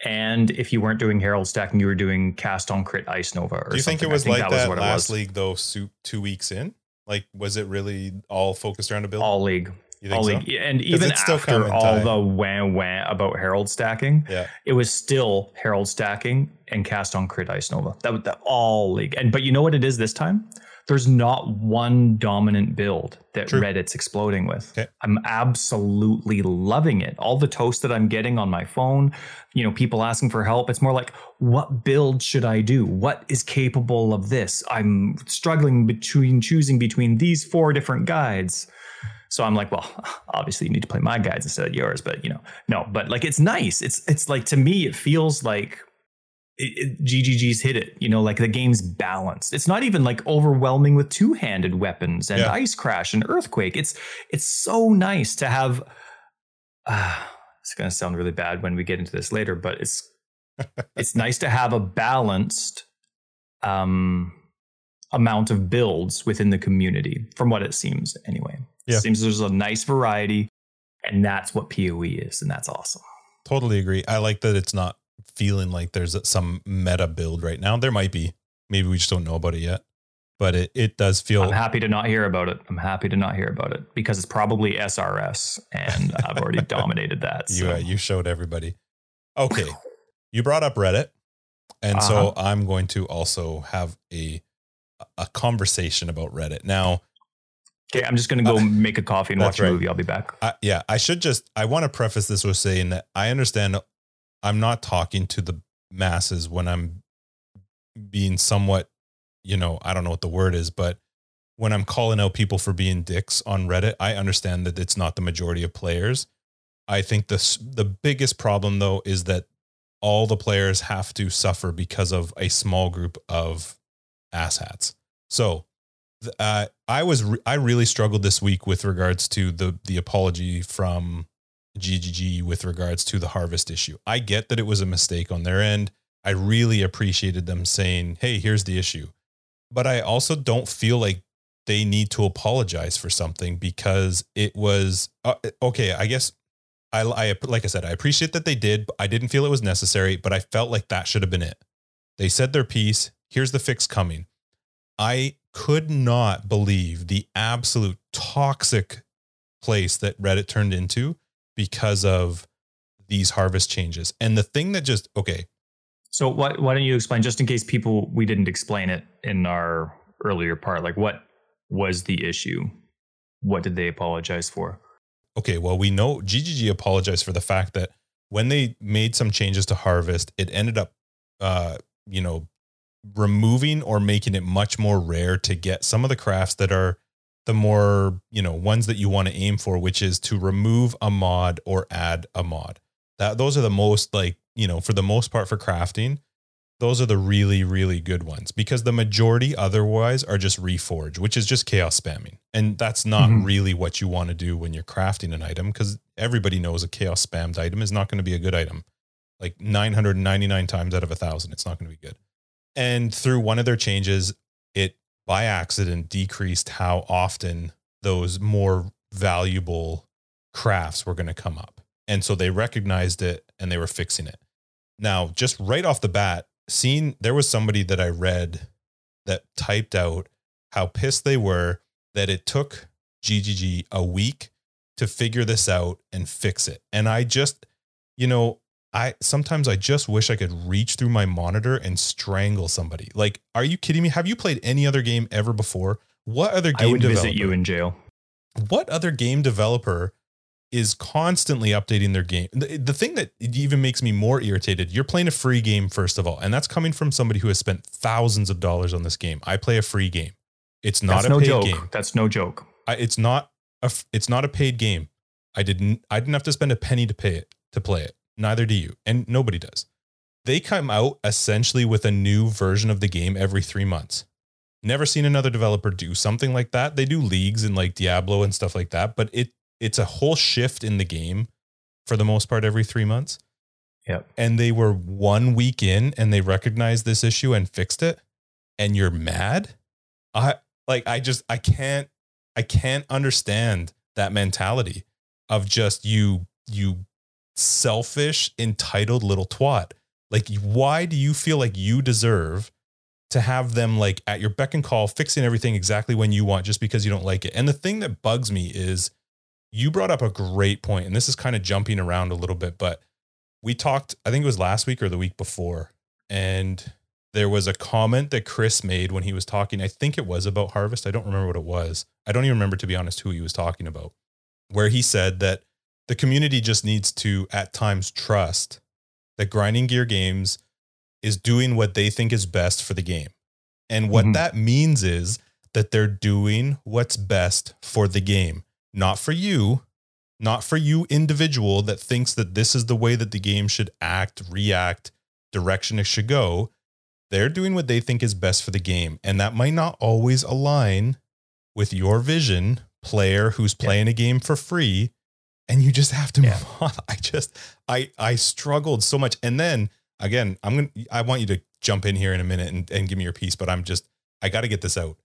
Speaker 2: And if you weren't doing Herald stacking, you were doing cast on crit Ice Nova. Or
Speaker 1: Do you think it
Speaker 2: something.
Speaker 1: Was like that,
Speaker 2: what it
Speaker 1: last league though? Two weeks in, like was it really all focused around a build?
Speaker 2: All league.
Speaker 1: you think
Speaker 2: all league. Yeah, And even after all
Speaker 1: time.
Speaker 2: the wah wah about Herald stacking,
Speaker 1: Yeah,
Speaker 2: it was still Herald stacking and cast on crit Ice Nova. That was the all league. And but you know what it is this time? There's not one dominant build that
Speaker 1: True.
Speaker 2: Reddit's exploding with.
Speaker 1: Okay.
Speaker 2: I'm absolutely loving it. All the toast that I'm getting on my phone, you know, people asking for help. It's more like, what build should I do? What is capable of this? I'm struggling between choosing between these four different guides. So I'm like, well, obviously you need to play my guides instead of yours, but you know, no, but like it's nice. It's it's like to me, it feels like it, it, GGG's hit it. You know, like the game's balanced. It's not even like overwhelming with two handed weapons and yeah. ice crash and earthquake. It's it's so nice to have. Uh, it's going to sound really bad when we get into this later, but it's it's nice to have a balanced um, amount of builds within the community, from what it seems anyway. Yeah. It seems there's a nice variety, and that's what PoE is, and that's awesome.
Speaker 1: Totally agree. I like that it's not feeling like there's some meta build right now. There might be. Maybe we just don't know about it yet. But it, it does feel.
Speaker 2: I'm happy to not hear about it. I'm happy to not hear about it because it's probably SRS and I've already dominated that.
Speaker 1: So. You, uh, you showed everybody. Okay. you brought up Reddit. And uh-huh. so I'm going to also have a a conversation about Reddit. Now,
Speaker 2: Okay, I'm just going to go uh, make a coffee and watch a movie. I'll be back.
Speaker 1: Uh, yeah, I should just, I want to preface this with saying that I understand I'm not talking to the masses when I'm being somewhat, you know, I don't know what the word is, but when I'm calling out people for being dicks on Reddit, I understand that it's not the majority of players. I think the the biggest problem though is that all the players have to suffer because of a small group of asshats. So, uh, I was re- I really struggled this week with regards to the the apology from GGG with regards to the harvest issue. I get that it was a mistake on their end. I really appreciated them saying, "Hey, here's the issue." But I also don't feel like they need to apologize for something because it was uh, okay, I guess I, I like I said, I appreciate that they did. I didn't feel it was necessary, but I felt like that should have been it. They said their piece. Here's the fix coming. I could not believe the absolute toxic place that Reddit turned into because of these harvest changes. And the thing that just okay.
Speaker 2: So why why don't you explain just in case people we didn't explain it in our earlier part like what was the issue? What did they apologize for?
Speaker 1: Okay, well we know GGG apologized for the fact that when they made some changes to harvest, it ended up uh you know removing or making it much more rare to get some of the crafts that are the more, you know, ones that you want to aim for, which is to remove a mod or add a mod. That those are the most like, you know, for the most part for crafting, those are the really, really good ones because the majority otherwise are just reforge, which is just chaos spamming. And that's not mm-hmm. really what you want to do when you're crafting an item because everybody knows a chaos spammed item is not going to be a good item. Like 999 times out of a thousand, it's not going to be good. And through one of their changes, it by accident decreased how often those more valuable crafts were going to come up. And so they recognized it and they were fixing it. Now, just right off the bat, seeing there was somebody that I read that typed out how pissed they were that it took GGG a week to figure this out and fix it. And I just, you know, I sometimes I just wish I could reach through my monitor and strangle somebody. Like, are you kidding me? Have you played any other game ever before? What other game
Speaker 2: I would developer, visit you in jail.
Speaker 1: What other game developer is constantly updating their game? The, the thing that even makes me more irritated, you're playing a free game first of all, and that's coming from somebody who has spent thousands of dollars on this game. I play a free game. It's not that's a no paid
Speaker 2: joke.
Speaker 1: game.
Speaker 2: That's no joke.
Speaker 1: I, it's not a it's not a paid game. I didn't I didn't have to spend a penny to pay it to play it. Neither do you. And nobody does. They come out essentially with a new version of the game every three months. Never seen another developer do something like that. They do leagues and like Diablo and stuff like that, but it it's a whole shift in the game for the most part every three months.
Speaker 2: Yep.
Speaker 1: And they were one week in and they recognized this issue and fixed it. And you're mad? I like I just I can't I can't understand that mentality of just you you selfish, entitled little twat. Like, why do you feel like you deserve to have them like at your beck and call, fixing everything exactly when you want just because you don't like it? And the thing that bugs me is you brought up a great point, and this is kind of jumping around a little bit, but we talked, I think it was last week or the week before, and there was a comment that Chris made when he was talking. I think it was about Harvest. I don't remember what it was. I don't even remember, to be honest, who he was talking about, where he said that the community just needs to at times trust that grinding gear games is doing what they think is best for the game and what mm-hmm. that means is that they're doing what's best for the game not for you not for you individual that thinks that this is the way that the game should act react direction it should go, they're doing what they think is best for the game. And that might not always align with your vision, player who's playing yeah. a game for free. And you just have to yeah. move on. I just I I struggled so much. And then again, I'm gonna I want you to jump in here in a minute and, and give me your piece, but I'm just I gotta get this out.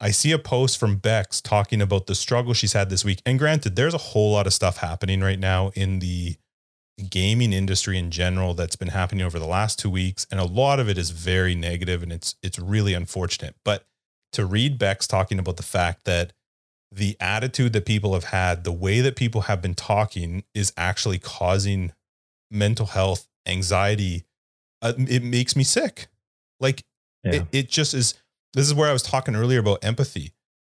Speaker 1: I see a post from Bex talking about the struggle she's had this week. And granted, there's a whole lot of stuff happening right now in the gaming industry in general that's been happening over the last two weeks. And a lot of it is very negative and it's it's really unfortunate. But to read Bex talking about the fact that the attitude that people have had, the way that people have been talking is actually causing mental health, anxiety. Uh, it makes me sick. Like yeah. it, it just is this is where I was talking earlier about empathy.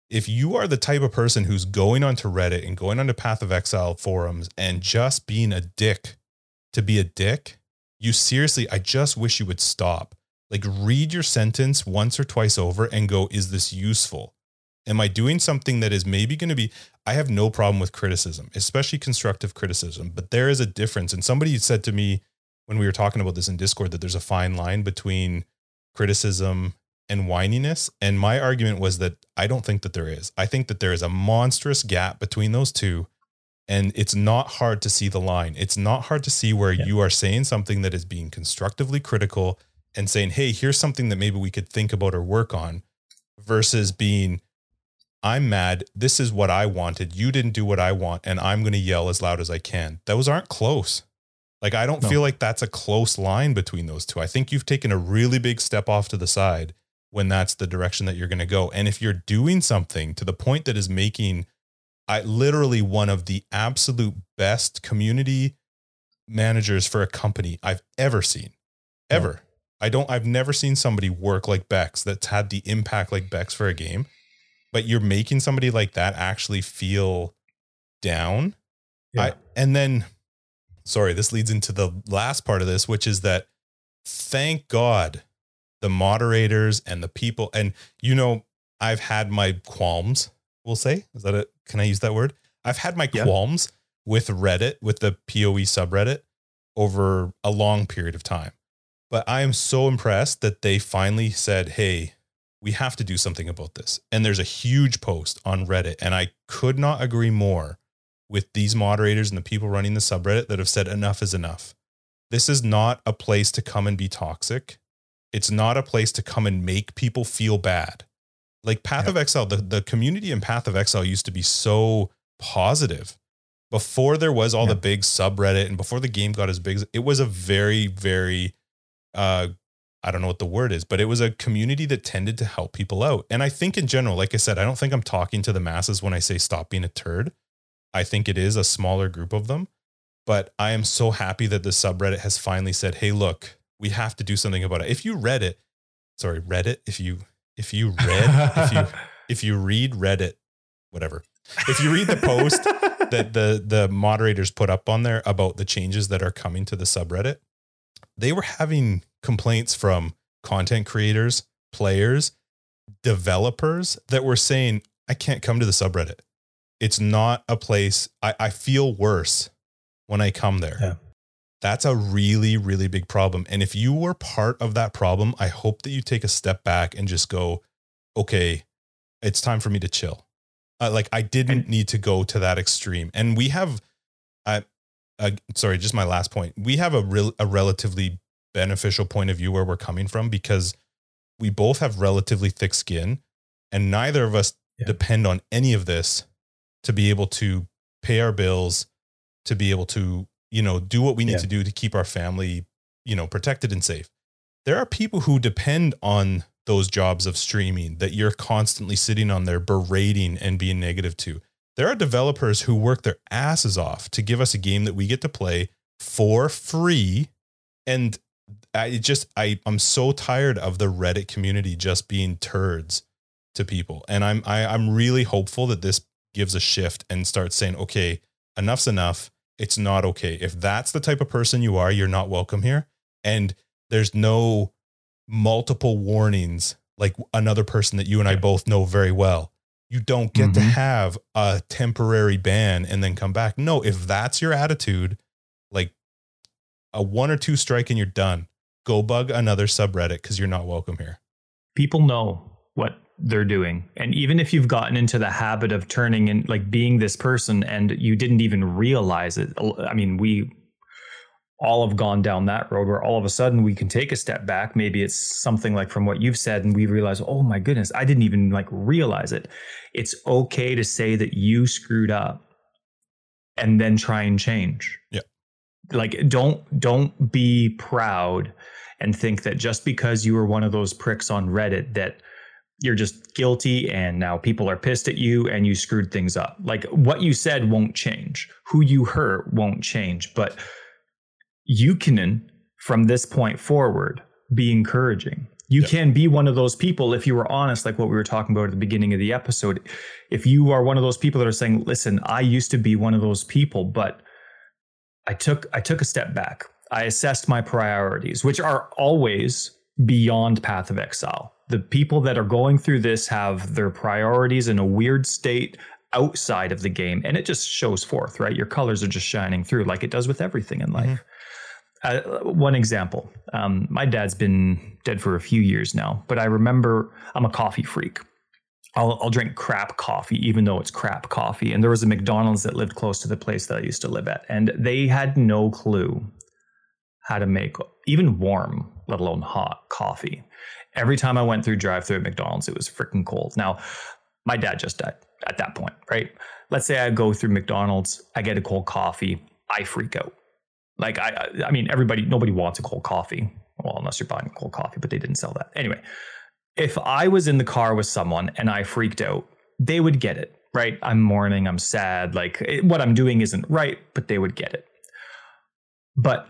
Speaker 1: If you are the type of person who's going onto Reddit and going onto Path of Exile forums and just being a dick to be a dick, you seriously, I just wish you would stop. Like, read your sentence once or twice over and go, is this useful? Am I doing something that is maybe going to be? I have no problem with criticism, especially constructive criticism, but there is a difference. And somebody said to me when we were talking about this in Discord that there's a fine line between criticism and whininess. And my argument was that I don't think that there is. I think that there is a monstrous gap between those two. And it's not hard to see the line. It's not hard to see where yeah. you are saying something that is being constructively critical and saying, hey, here's something that maybe we could think about or work on versus being, I'm mad. This is what I wanted. You didn't do what I want. And I'm going to yell as loud as I can. Those aren't close. Like, I don't no. feel like that's a close line between those two. I think you've taken a really big step off to the side when that's the direction that you're going to go. And if you're doing something to the point that is making I literally one of the absolute best community managers for a company I've ever seen. Ever. Yeah. I don't I've never seen somebody work like Bex that's had the impact like Bex for a game. But you're making somebody like that actually feel down. Yeah. I, and then sorry, this leads into the last part of this, which is that thank God the moderators and the people. And you know, I've had my qualms. We'll say is that it? Can I use that word? I've had my yeah. qualms with Reddit, with the POE subreddit, over a long period of time. But I am so impressed that they finally said, "Hey, we have to do something about this." And there's a huge post on Reddit, and I could not agree more with these moderators and the people running the subreddit that have said enough is enough. This is not a place to come and be toxic. It's not a place to come and make people feel bad. Like Path yep. of Exile, the, the community in Path of Exile used to be so positive. Before there was all yep. the big subreddit and before the game got as big, it was a very, very uh I don't know what the word is, but it was a community that tended to help people out. And I think in general, like I said, I don't think I'm talking to the masses when I say stop being a turd. I think it is a smaller group of them. But I am so happy that the subreddit has finally said, hey, look, we have to do something about it. If you read it, sorry, read it. If you if you read if you if you read Reddit, whatever. If you read the post that the the moderators put up on there about the changes that are coming to the subreddit, they were having complaints from content creators, players, developers that were saying, I can't come to the subreddit. It's not a place I, I feel worse when I come there. Yeah. That's a really, really big problem. And if you were part of that problem, I hope that you take a step back and just go, okay, it's time for me to chill. Uh, like I didn't need to go to that extreme. And we have, I, uh, sorry, just my last point. We have a real, a relatively beneficial point of view where we're coming from because we both have relatively thick skin and neither of us yeah. depend on any of this to be able to pay our bills, to be able to you know, do what we need yeah. to do to keep our family, you know, protected and safe. There are people who depend on those jobs of streaming that you're constantly sitting on there berating and being negative to. There are developers who work their asses off to give us a game that we get to play for free. And I just I I'm so tired of the Reddit community just being turds to people. And I'm I, I'm really hopeful that this gives a shift and starts saying, okay, enough's enough it's not okay. If that's the type of person you are, you're not welcome here. And there's no multiple warnings like another person that you and I both know very well. You don't get mm-hmm. to have a temporary ban and then come back. No, if that's your attitude, a one or two strike and you're done. go bug another subreddit because you're not welcome here.
Speaker 2: People know what they're doing. And even if you've gotten into the habit of turning and like being this person and you didn't even realize it, I mean, we all have gone down that road where all of a sudden we can take a step back. Maybe it's something like from what you've said, and we realize, oh my goodness, I didn't even like realize it. It's okay to say that you screwed up and then try and change.
Speaker 1: Yeah.
Speaker 2: Like don't don't be proud and think that just because you were one of those pricks on Reddit that you're just guilty and now people are pissed at you and you screwed things up. Like what you said won't change. Who you hurt won't change, but you can, from this point forward, be encouraging. You yep. can be one of those people if you were honest, like what we were talking about at the beginning of the episode. If you are one of those people that are saying, "Listen, I used to be one of those people, but I took I took a step back. I assessed my priorities, which are always beyond Path of Exile. The people that are going through this have their priorities in a weird state outside of the game, and it just shows forth, right? Your colors are just shining through, like it does with everything in life." Mm-hmm uh, one example um, my dad's been dead for a few years now but i remember i'm a coffee freak I'll, I'll, drink crap coffee even though it's crap coffee. And there was a mcdonald's that lived close to the place that i used to live at and they had no clue how to make even warm let alone hot coffee. Every time i went through drive through at mcdonald's it was freaking cold. Now my dad just died at that point right? Let's say i go through mcdonald's i get a cold coffee i freak out. Like I, I mean, everybody, nobody wants a cold coffee. Well, unless you're buying cold coffee, but they didn't sell that. Anyway. If I was in the car with someone and I freaked out, they would get it, right? I'm mourning, I'm sad, like it, what I'm doing isn't right, but they would get it. But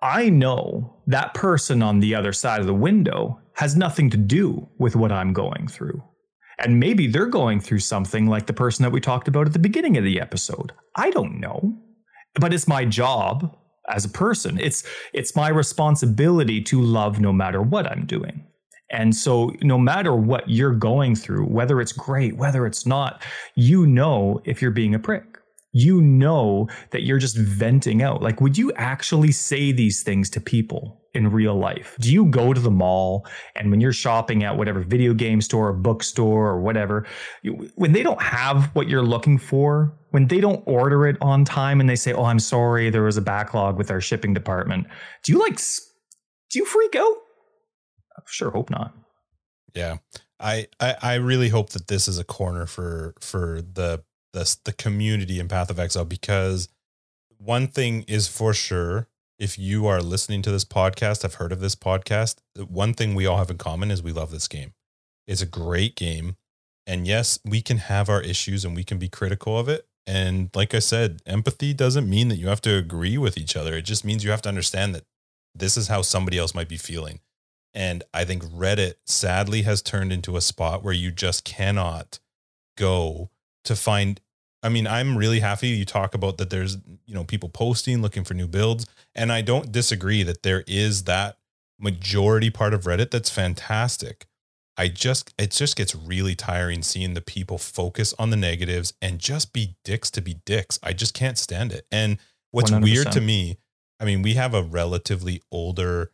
Speaker 2: I know that person on the other side of the window has nothing to do with what I'm going through. And maybe they're going through something like the person that we talked about at the beginning of the episode. I don't know. But it's my job as a person. It's it's my responsibility to love no matter what I'm doing. And so no matter what you're going through, whether it's great, whether it's not, you know if you're being a prick. You know that you're just venting out. Like would you actually say these things to people? in real life? Do you go to the mall and when you're shopping at whatever video game store or bookstore or whatever, when they don't have what you're looking for, when they don't order it on time and they say, "Oh, I'm sorry, there was a backlog with our shipping department." Do you like do you freak out? I sure hope not.
Speaker 1: Yeah. I, I I really hope that this is a corner for for the the the community in Path of Exile because one thing is for sure if you are listening to this podcast, have heard of this podcast, one thing we all have in common is we love this game. It's a great game. And yes, we can have our issues and we can be critical of it. And like I said, empathy doesn't mean that you have to agree with each other. It just means you have to understand that this is how somebody else might be feeling. And I think Reddit sadly has turned into a spot where you just cannot go to find I mean, I'm really happy you talk about that there's, you know, people posting looking for new builds. And I don't disagree that there is that majority part of Reddit that's fantastic. I just it just gets really tiring seeing the people focus on the negatives and just be dicks to be dicks. I just can't stand it. And what's 100%. weird to me, I mean, we have a relatively older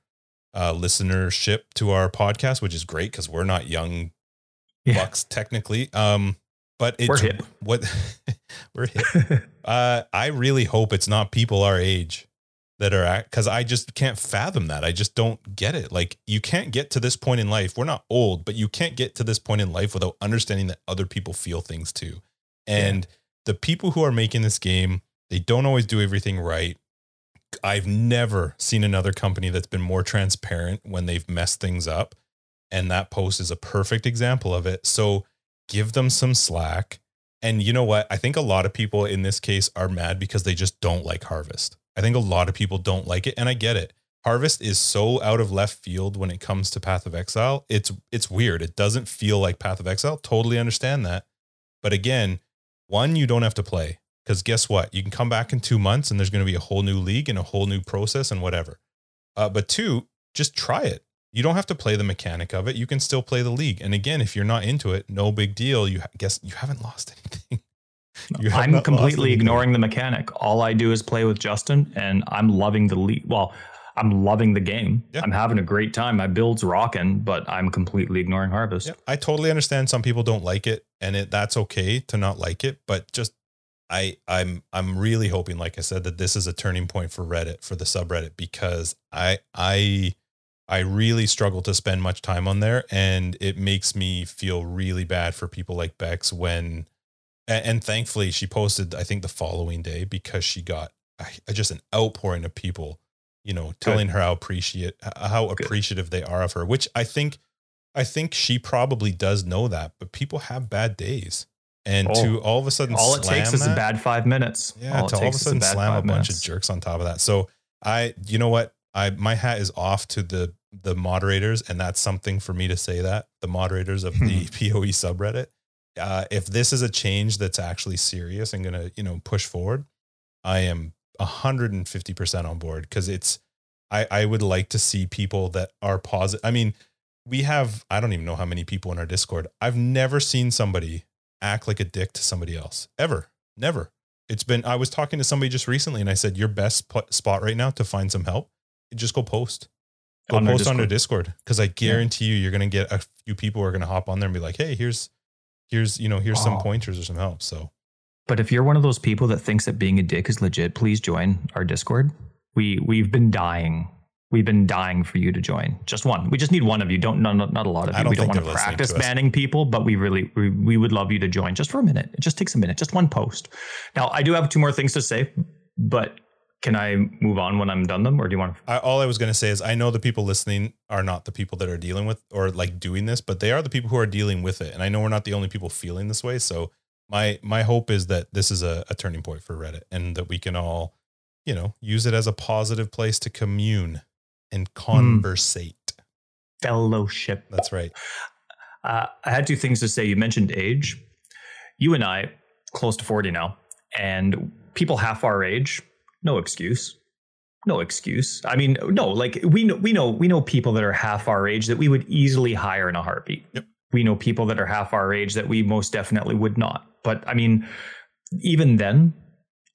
Speaker 1: uh, listenership to our podcast, which is great because we're not young yeah. bucks technically. Um, but it's
Speaker 2: we're hip.
Speaker 1: what we're hip. uh, I really hope it's not people our age that are at because I just can't fathom that. I just don't get it. Like you can't get to this point in life. We're not old, but you can't get to this point in life without understanding that other people feel things too. And yeah. the people who are making this game, they don't always do everything right. I've never seen another company that's been more transparent when they've messed things up. And that post is a perfect example of it. So give them some slack. And you know what? I think a lot of people in this case are mad because they just don't like Harvest. I think a lot of people don't like it, and I get it. Harvest is so out of left field when it comes to Path of Exile. It's it's weird. It doesn't feel like Path of Exile. Totally understand that. But again, one, you don't have to play. Because guess what? You can come back in two months and there's going to be a whole new league and a whole new process and whatever. Uh, but two, just try it you don't have to play the mechanic of it. You can still play the league. And again, if you're not into it, no big deal. You guess you haven't lost anything.
Speaker 2: I'm completely ignoring the mechanic. All I do is play with Justin, and I'm loving the league. Well, I'm loving the game.
Speaker 1: Yeah.
Speaker 2: I'm having a great time. My build's rocking, but I'm completely ignoring harvest.
Speaker 1: Yeah, I totally understand some people don't like it, and it that's okay to not like it. But just I I'm I'm really hoping, like I said, that this is a turning point for Reddit for the subreddit because I I I really struggle to spend much time on there, and it makes me feel really bad for people like Bex when. And, and thankfully, she posted I think the following day because she got just an outpouring of people, you know, telling her how appreciate how
Speaker 2: Good.
Speaker 1: appreciative they are of her, which I think I think she probably does know that, but people have bad days. And
Speaker 2: Oh.
Speaker 1: to all of a sudden
Speaker 2: All it takes is a bad five minutes.
Speaker 1: yeah,
Speaker 2: all
Speaker 1: to
Speaker 2: it
Speaker 1: all of a sudden
Speaker 2: bad
Speaker 1: slam a bunch
Speaker 2: minutes.
Speaker 1: of jerks on top of that. So I you know what? I my hat is off to the the moderators, and that's something for me to say that. The moderators of the PoE subreddit. Uh, if this is a change that's actually serious and gonna, you know, push forward, I am 150% on board because it's I, I would like to see people that are positive. I mean, we have, I don't even know how many people in our Discord. I've never seen somebody act like a dick to somebody else ever. Never. It's been, I was talking to somebody just recently and I said, your best pl- spot right now to find some help, just go post. Go
Speaker 2: On
Speaker 1: post on their
Speaker 2: Discord.
Speaker 1: Cause I guarantee you, you're going to get a few people who are going to hop on there and be like, hey, here's, here's, you know, here's some
Speaker 2: Oh.
Speaker 1: pointers or some help. So
Speaker 2: But if you're one of those people that thinks that being a dick is legit, please join our Discord. We we've been dying. We've been dying for you to join. Just one. We just need one of you. Don't not, not a lot of you.
Speaker 1: don't
Speaker 2: we don't want to practice
Speaker 1: to
Speaker 2: banning people, but we really we, we would love you to join just for a minute. It just takes a minute. Just one post. Now I do have two more things to say, but can I move on when I'm done them, or do you want? to?
Speaker 1: I, all I was going to say is I know the people listening are not the people that are dealing with or like doing this, but they are the people who are dealing with it. And I know we're not the only people feeling this way. So my my hope is that this is a, a turning point for Reddit and that we can all, you know, use it as a positive place to commune and conversate.
Speaker 2: Fellowship.
Speaker 1: That's right.
Speaker 2: Uh, I had two things to say. You mentioned age. You and I, close to 40 now, and people half our age, no excuse. No excuse. I mean, no, like we know we know we know people that are half our age that we would easily hire in a heartbeat.
Speaker 1: Yep.
Speaker 2: We know people that are half our age that we most definitely would not. But I mean, even then,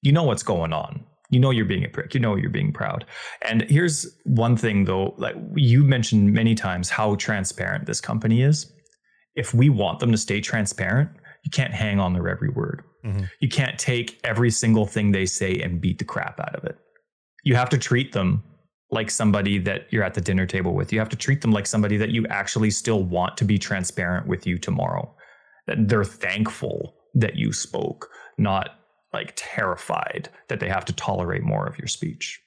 Speaker 2: you know what's going on. You know you're being a prick. You know you're being proud. And here's one thing though, like you mentioned many times how transparent this company is. If we want them to stay transparent, you can't hang on their every word.
Speaker 1: Mhm.
Speaker 2: You can't take every single thing they say and beat the crap out of it. You have to treat them like somebody that you're at the dinner table with. You have to treat them like somebody that you actually still want to be transparent with you tomorrow. That they're thankful that you spoke, not like terrified that they have to tolerate more of your speech.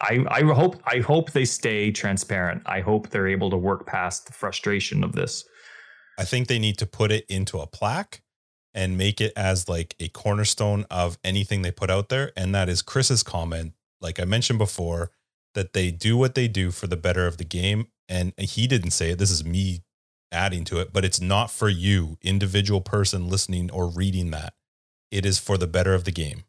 Speaker 2: I, I hope I hope they stay transparent. I hope they're able to work past the frustration of this.
Speaker 1: I think they need to put it into a plaque and make it as like a cornerstone of anything they put out there. And that is Chris's comment, like I mentioned before, that they do what they do for the better of the game. And he didn't say it. This is me adding to it, but it's not for you, individual person listening or reading that. It is for the better of the game.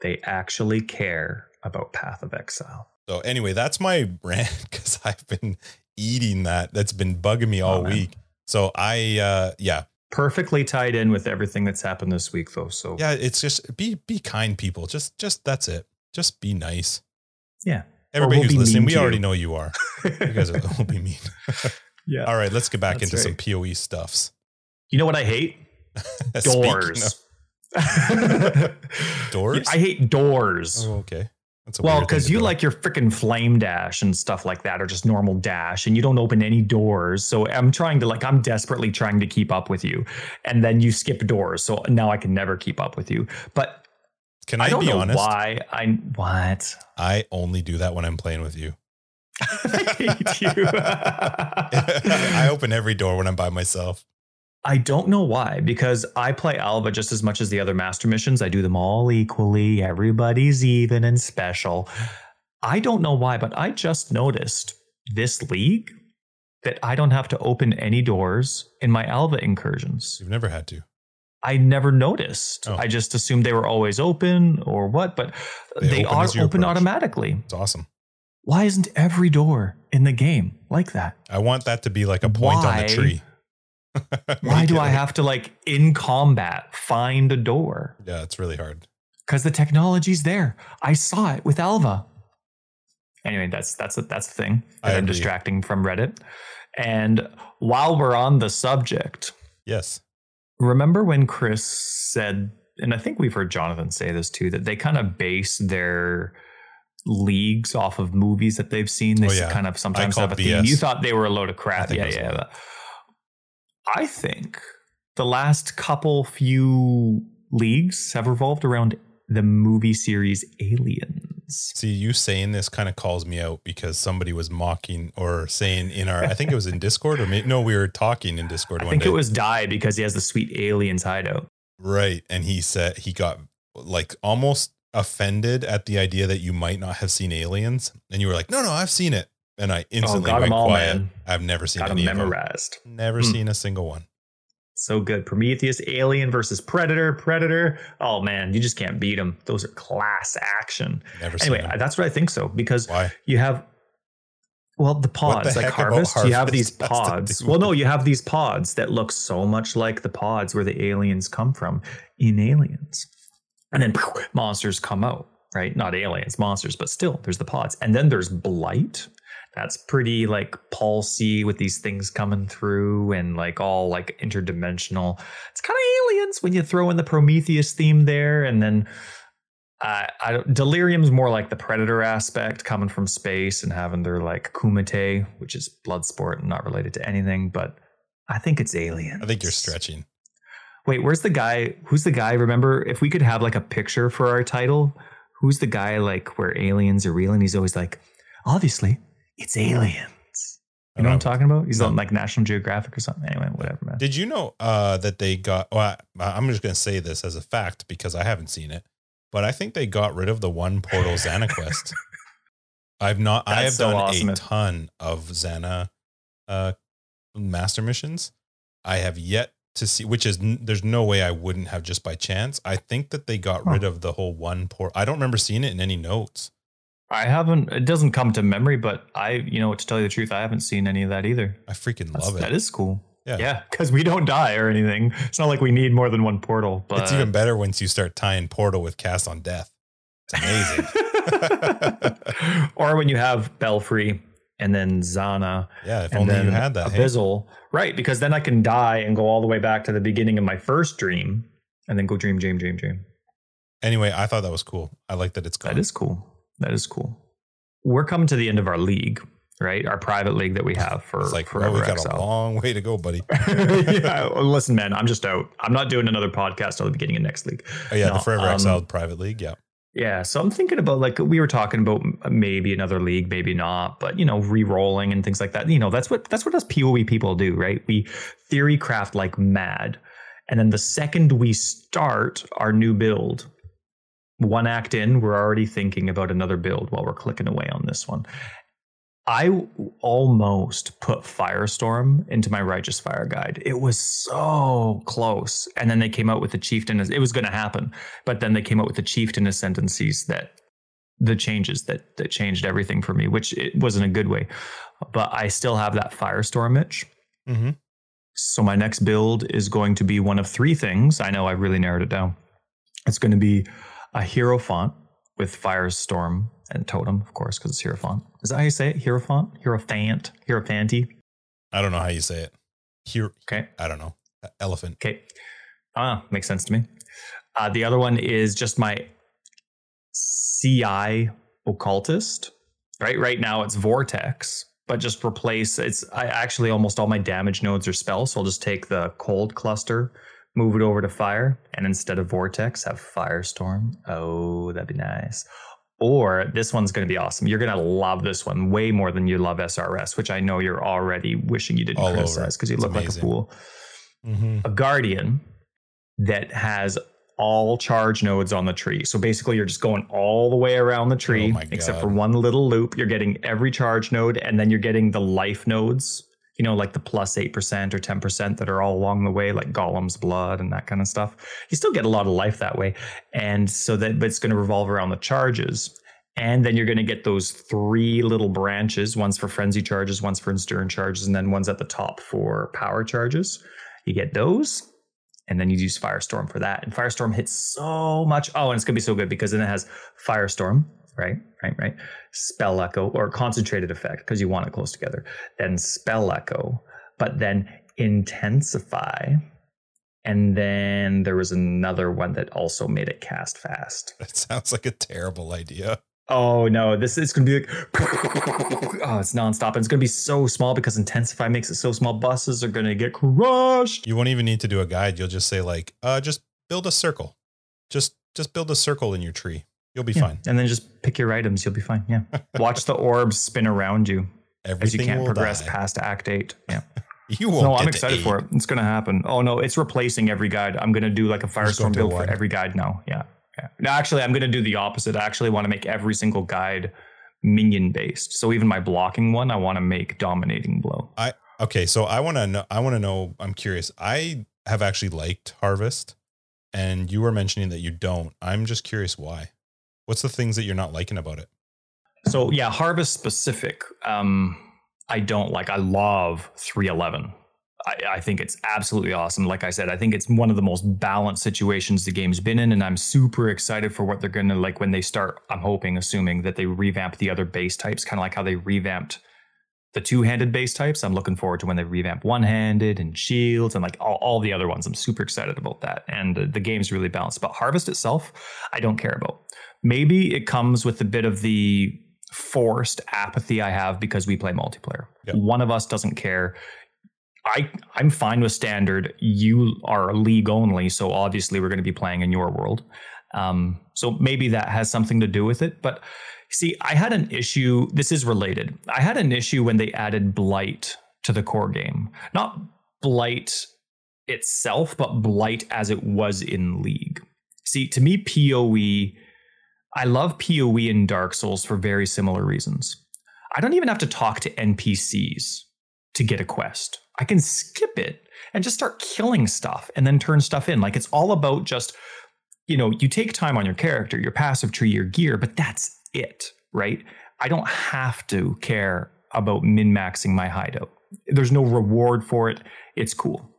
Speaker 2: They actually care about Path of Exile.
Speaker 1: So anyway, that's my rant because I've been eating that. That's been bugging me all
Speaker 2: Oh,
Speaker 1: week. So I, uh, yeah,
Speaker 2: Perfectly tied in with everything that's happened this week, though. So
Speaker 1: yeah it's just be be kind people just just that's it just be nice
Speaker 2: yeah.
Speaker 1: everybody
Speaker 2: we'll
Speaker 1: who's listening we already
Speaker 2: you.
Speaker 1: know you are you guys are, will be mean
Speaker 2: yeah.
Speaker 1: all right let's get back
Speaker 2: That's
Speaker 1: into some poe stuffs
Speaker 2: You know what I hate?
Speaker 1: Speaking
Speaker 2: Doors. I hate doors.
Speaker 1: oh, okay
Speaker 2: well, because you like your freaking flame dash and stuff like that, or just normal dash, and you don't open any doors. So I'm trying to like, I'm desperately trying to keep up with you, and then you skip doors. So now I can never keep up with you. But
Speaker 1: can
Speaker 2: I,
Speaker 1: i,
Speaker 2: don't
Speaker 1: be
Speaker 2: know
Speaker 1: honest
Speaker 2: why. I what?
Speaker 1: i only do that when i'm playing with you
Speaker 2: I hate you.
Speaker 1: i open every door when i'm by myself
Speaker 2: I don't know why, because I play Alva just as much as the other master missions. I do them all equally. Everybody's even and special. I don't know why, but I just noticed this league that I don't have to open any doors in my Alva incursions.
Speaker 1: you've never had to
Speaker 2: I never noticed.
Speaker 1: Oh.
Speaker 2: I just assumed they were always open or what, but
Speaker 1: They
Speaker 2: they,
Speaker 1: open
Speaker 2: are open
Speaker 1: approach.
Speaker 2: automatically.
Speaker 1: it's awesome
Speaker 2: Why isn't every door in the game like that?
Speaker 1: i want that to be like a point on the tree
Speaker 2: Why do I have to like in combat find a door?
Speaker 1: yeah it's really hard
Speaker 2: because the technology's there. I saw it with Alva. Anyway, that's that's a, that's a thing that I'm distracting from Reddit. And while we're on the subject,
Speaker 1: Yes.
Speaker 2: remember when Chris said, and I think we've heard Jonathan say this too, that they kind of base their leagues off of movies that they've seen. They
Speaker 1: Oh, yeah.
Speaker 2: kind of sometimes have a
Speaker 1: it
Speaker 2: theme. You thought they were a load of crap. Yeah,
Speaker 1: it was a
Speaker 2: yeah. I think the last couple few leagues have revolved around the movie series Aliens.
Speaker 1: See, you saying this kind of calls me out because somebody was mocking or saying in our, I think it was in Discord or no, we were talking in Discord
Speaker 2: I
Speaker 1: one
Speaker 2: think
Speaker 1: day.
Speaker 2: it was Die because he has the sweet aliens hideout.
Speaker 1: right. And he said he got like almost offended at the idea that you might not have seen aliens. And you were like, no, no, I've seen it. And I instantly
Speaker 2: Oh, got 'em
Speaker 1: went
Speaker 2: all,
Speaker 1: quiet.
Speaker 2: man.
Speaker 1: I've never seen
Speaker 2: Got
Speaker 1: any of them.
Speaker 2: memorized.
Speaker 1: Never
Speaker 2: Hmm.
Speaker 1: seen a single one.
Speaker 2: So good. Prometheus, Alien versus Predator, Predator. Oh man, you just can't beat them. Those are class action.
Speaker 1: Never seen
Speaker 2: Anyway, that's what I think so because
Speaker 1: Why?
Speaker 2: you have well the pods
Speaker 1: the
Speaker 2: like
Speaker 1: about
Speaker 2: harvest, you have these pods well no you have these pods that look so much like the pods where the aliens come from in aliens and then monsters come out right not aliens monsters but still there's the pods and then there's blight that's pretty like pulsy with these things coming through and like all like interdimensional. It's kind of aliens when you throw in the prometheus theme there and then uh, I delirium's more like the predator aspect coming from space and having their like kumite which is blood sport and not related to anything but i think it's aliens.
Speaker 1: I think you're stretching.
Speaker 2: wait where's the guy who's the guy remember if we could have like a picture for our title who's the guy like where aliens are real? And he's always like obviously it's aliens you know what I'm talking about? He's
Speaker 1: No.
Speaker 2: on like National Geographic or something. Anyway, whatever, man.
Speaker 1: Did you know uh, that they got? Well, I, I'm just going to say this as a fact because I haven't seen it, but I think they got rid of the one portal Zana quest. I've not. I have
Speaker 2: so
Speaker 1: done
Speaker 2: awesome.
Speaker 1: a ton of Zana uh, master missions. I have yet to see, which is n- there's no way I wouldn't have just by chance. I think that they got
Speaker 2: Huh.
Speaker 1: rid of the whole one port. I don't remember seeing it in any notes.
Speaker 2: I haven't. It doesn't come to memory, but I, you know, to tell you the truth, I haven't seen any of that either.
Speaker 1: I freaking
Speaker 2: That's,
Speaker 1: love it.
Speaker 2: That is cool.
Speaker 1: Yeah.
Speaker 2: yeah, because we don't die or anything. It's not like we need more than one portal. But
Speaker 1: it's even better once you start tying Portal with Cast on Death. It's amazing.
Speaker 2: or when you have Belfry and then Zana
Speaker 1: yeah, if
Speaker 2: and
Speaker 1: only
Speaker 2: then
Speaker 1: you had that. hey?
Speaker 2: Right? Because then I can die and go all the way back to the beginning of my first dream, and then go dream, dream, dream, dream.
Speaker 1: Anyway, I thought that was cool. I like that it's gone.
Speaker 2: That is cool. That is cool. We're coming to the end of our league, right? Our private league that we have for
Speaker 1: It's like, well,
Speaker 2: Forever
Speaker 1: we got
Speaker 2: XL.
Speaker 1: a long way to go, buddy.
Speaker 2: yeah, well, listen, man, I'm just out. I'm not doing another podcast till the beginning of next league.
Speaker 1: Oh, yeah,
Speaker 2: No,
Speaker 1: the Forever
Speaker 2: um,
Speaker 1: Exiled Private League. Yeah.
Speaker 2: Yeah, so I'm thinking about like we were talking about maybe another league, maybe not, but you know, re-rolling and things like that. You know, that's what that's what us PoE people do, right? We theory craft like mad, and then the second we start our new build, one act in, we're already thinking about another build while we're clicking away on this one. I almost put Firestorm into my Righteous Fire guide. It was so close. And then they came out with the Chieftain. It was going to happen. But then they came out with the Chieftain Ascendancies that the changes that that changed everything for me, which it wasn't a good way. But I still have that Firestorm itch.
Speaker 1: Mm-hmm.
Speaker 2: So my next build is going to be one of three things. I know I really narrowed it down. It's going to be a hero font with Firestorm and Totem, of course, because it's hero font. Is that how you say it? Hero font? Hero fant? Hero fanty?
Speaker 1: I don't know how you say it. Here,
Speaker 2: Okay.
Speaker 1: I don't know. Elephant.
Speaker 2: Okay. Ah, makes sense to me. Uh, the other one is just my CI occultist. Right. Right now it's Vortex, but just replace it's I actually almost all my damage nodes are spells. So I'll just take the cold cluster, move it over to fire, and instead of Vortex, have Firestorm. Oh, that'd be nice. Or this one's going to be awesome. You're going to love this one way more than you love SRS, which I know you're already wishing you didn't
Speaker 1: All
Speaker 2: criticize because you
Speaker 1: It's
Speaker 2: look like a fool
Speaker 1: Mm-hmm.
Speaker 2: a guardian that has all charge nodes on the tree. So basically, you're just going all the way around the tree,
Speaker 1: Oh
Speaker 2: except for one little loop. You're getting every charge node, and then you're getting the life nodes. You know, like the plus 8% or 10% that are all along the way, like Golem's blood and that kind of stuff. You still get a lot of life that way. And so that, but it's going to revolve around the charges. And then you're going to get those three little branches one's for frenzy charges, one's for endurance charges, and then one's at the top for power charges. You get those, and then you use Firestorm for that. And Firestorm hits so much. Oh, and it's gonna be so good because then it has Firestorm, right? Right, right. Spell echo or concentrated effect because you want it close together. Then spell echo, but then intensify. And then there was another one that also made it cast fast.
Speaker 1: That sounds like a terrible idea.
Speaker 2: Oh no, this is gonna be like oh, it's nonstop. And it's gonna be so small because Intensify makes it so small. Buses are gonna get crushed.
Speaker 1: You won't even need to do a guide. You'll just say like, uh, just build a circle. Just just build a circle in your tree. You'll be
Speaker 2: Yeah.
Speaker 1: fine.
Speaker 2: And then just pick your items. You'll be fine. Yeah. Watch the orbs spin around you as you can't progress
Speaker 1: die.
Speaker 2: past Act Eight. Yeah.
Speaker 1: You won't.
Speaker 2: no, I'm
Speaker 1: to
Speaker 2: excited for it. It's gonna happen. Oh no, it's replacing every guide. I'm gonna do like a firestorm build for every guide now. Yeah. Yeah. No, actually, I'm gonna do the opposite. I actually want to make every single guide minion based. So even my blocking one, I want to make dominating blow.
Speaker 1: I okay, so I want to know. I want to know. I'm curious. I have actually liked Harvest, and you were mentioning that you don't. I'm just curious why. What's the things that you're not liking about it?
Speaker 2: So yeah, harvest specific. Um, I don't like. I love 311. I, I think it's absolutely awesome. Like I said, I think it's one of the most balanced situations the game's been in, and I'm super excited for what they're gonna like when they start. I'm hoping, assuming that they revamp the other base types, kind of like how they revamped the two-handed base types. I'm looking forward to when they revamp one-handed and shields and like all, all the other ones. I'm super excited about that, and the, the game's really balanced. But harvest itself, I don't care about. Maybe it comes with a bit of the forced apathy I have because we play multiplayer.
Speaker 1: Yep.
Speaker 2: One of us doesn't care. I I'm fine with standard. You are league only, so obviously we're going to be playing in your world. Um, so maybe that has something to do with it. But see, I had an issue. This is related. I had an issue when they added blight to the core game. Not blight itself, but blight as it was in league. See, to me, PoE. I love PoE in Dark Souls for very similar reasons. I don't even have to talk to NPCs to get a quest. I can skip it and just start killing stuff and then turn stuff in. Like it's all about just, you know, you take time on your character, your passive tree, your gear, but that's it, right? I don't have to care about min maxing my hideout. There's no reward for it. It's cool.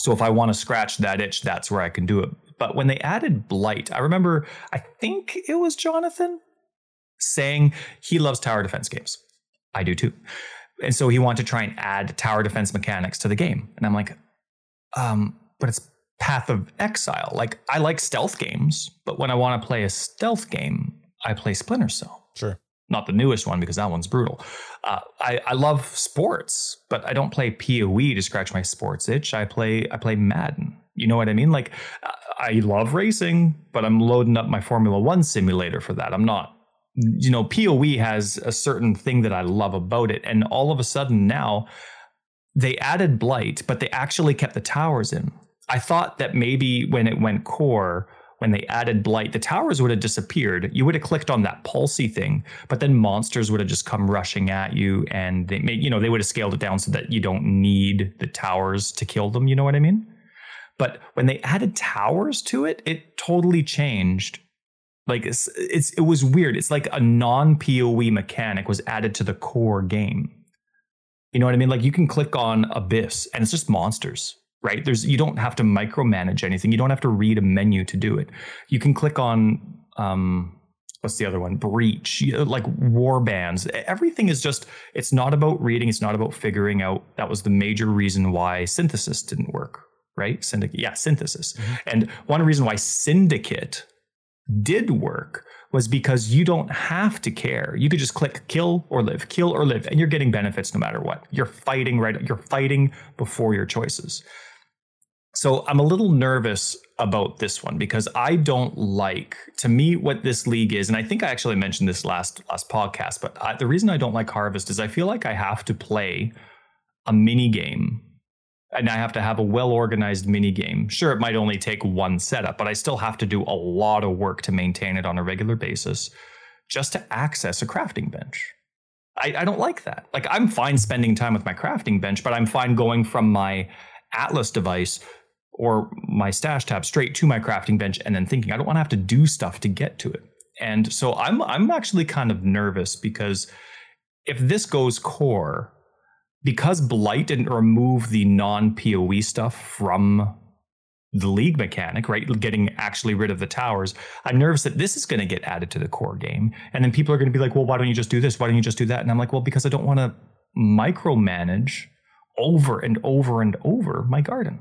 Speaker 2: So if I want to scratch that itch, that's where I can do it. But when they added Blight, I remember, I think it was Jonathan saying he loves tower defense games. I do too. And so he wanted to try and add tower defense mechanics to the game. And I'm like, um, but it's Path of Exile. Like, I like stealth games, but when I want to play a stealth game, I play Splinter Cell
Speaker 1: Sure.
Speaker 2: not the newest one because that one's brutal. Uh, I, I love sports, but I don't play PoE to scratch my sports itch. I play I play Madden. You know what I mean? Like uh, I love racing, but I'm loading up my Formula One simulator for that. I'm not. You know, PoE has a certain thing that I love about it, and all of a sudden now they added blight, but they actually kept the towers in. I thought that maybe when it went core, when they added blight, the towers would have disappeared. You would have clicked on that pulsy thing, but then monsters would have just come rushing at you, and they made you know they would have scaled it down so that you don't need the towers to kill them. You know what I mean? But when they added towers to it, it totally changed. Like it's, it's it was weird. It's like a non PoE mechanic was added to the core game. You know what I mean? Like you can click on Abyss and it's just monsters, right? There's you don't have to micromanage anything. You don't have to read a menu to do it. You can click on um what's the other one? Breach, like war bands. Everything is just it's not about reading, it's not about figuring out. That was the major reason why synthesis didn't work, right? Syndicate, yeah, synthesis. Mm-hmm. And one reason why syndicate did work was because you don't have to care. You could just click kill or live, kill or live, and you're getting benefits no matter what. You're fighting right. You're fighting before your choices. So I'm a little nervous about this one because I don't like to me what this league is, and I think I actually mentioned this last last podcast. But I, the reason I don't like Harvest is I feel like I have to play a mini game and I have to have a well organized mini game. Sure, it might only take one setup, but I still have to do a lot of work to maintain it on a regular basis just to access a crafting bench. I, I don't like that. Like, I'm fine spending time with my crafting bench, but I'm fine going from my Atlas device or my stash tab straight to my crafting bench and then thinking I don't want to have to do stuff to get to it. And so I'm I'm actually kind of nervous because if this goes core, because Blight didn't remove the non PoE stuff from the league mechanic, right? Getting actually rid of the towers. I'm nervous that this is going to get added to the core game. And then people are going to be like, well, why don't you just do this? Why don't you just do that? And I'm like, well, because I don't want to micromanage over and over and over my garden.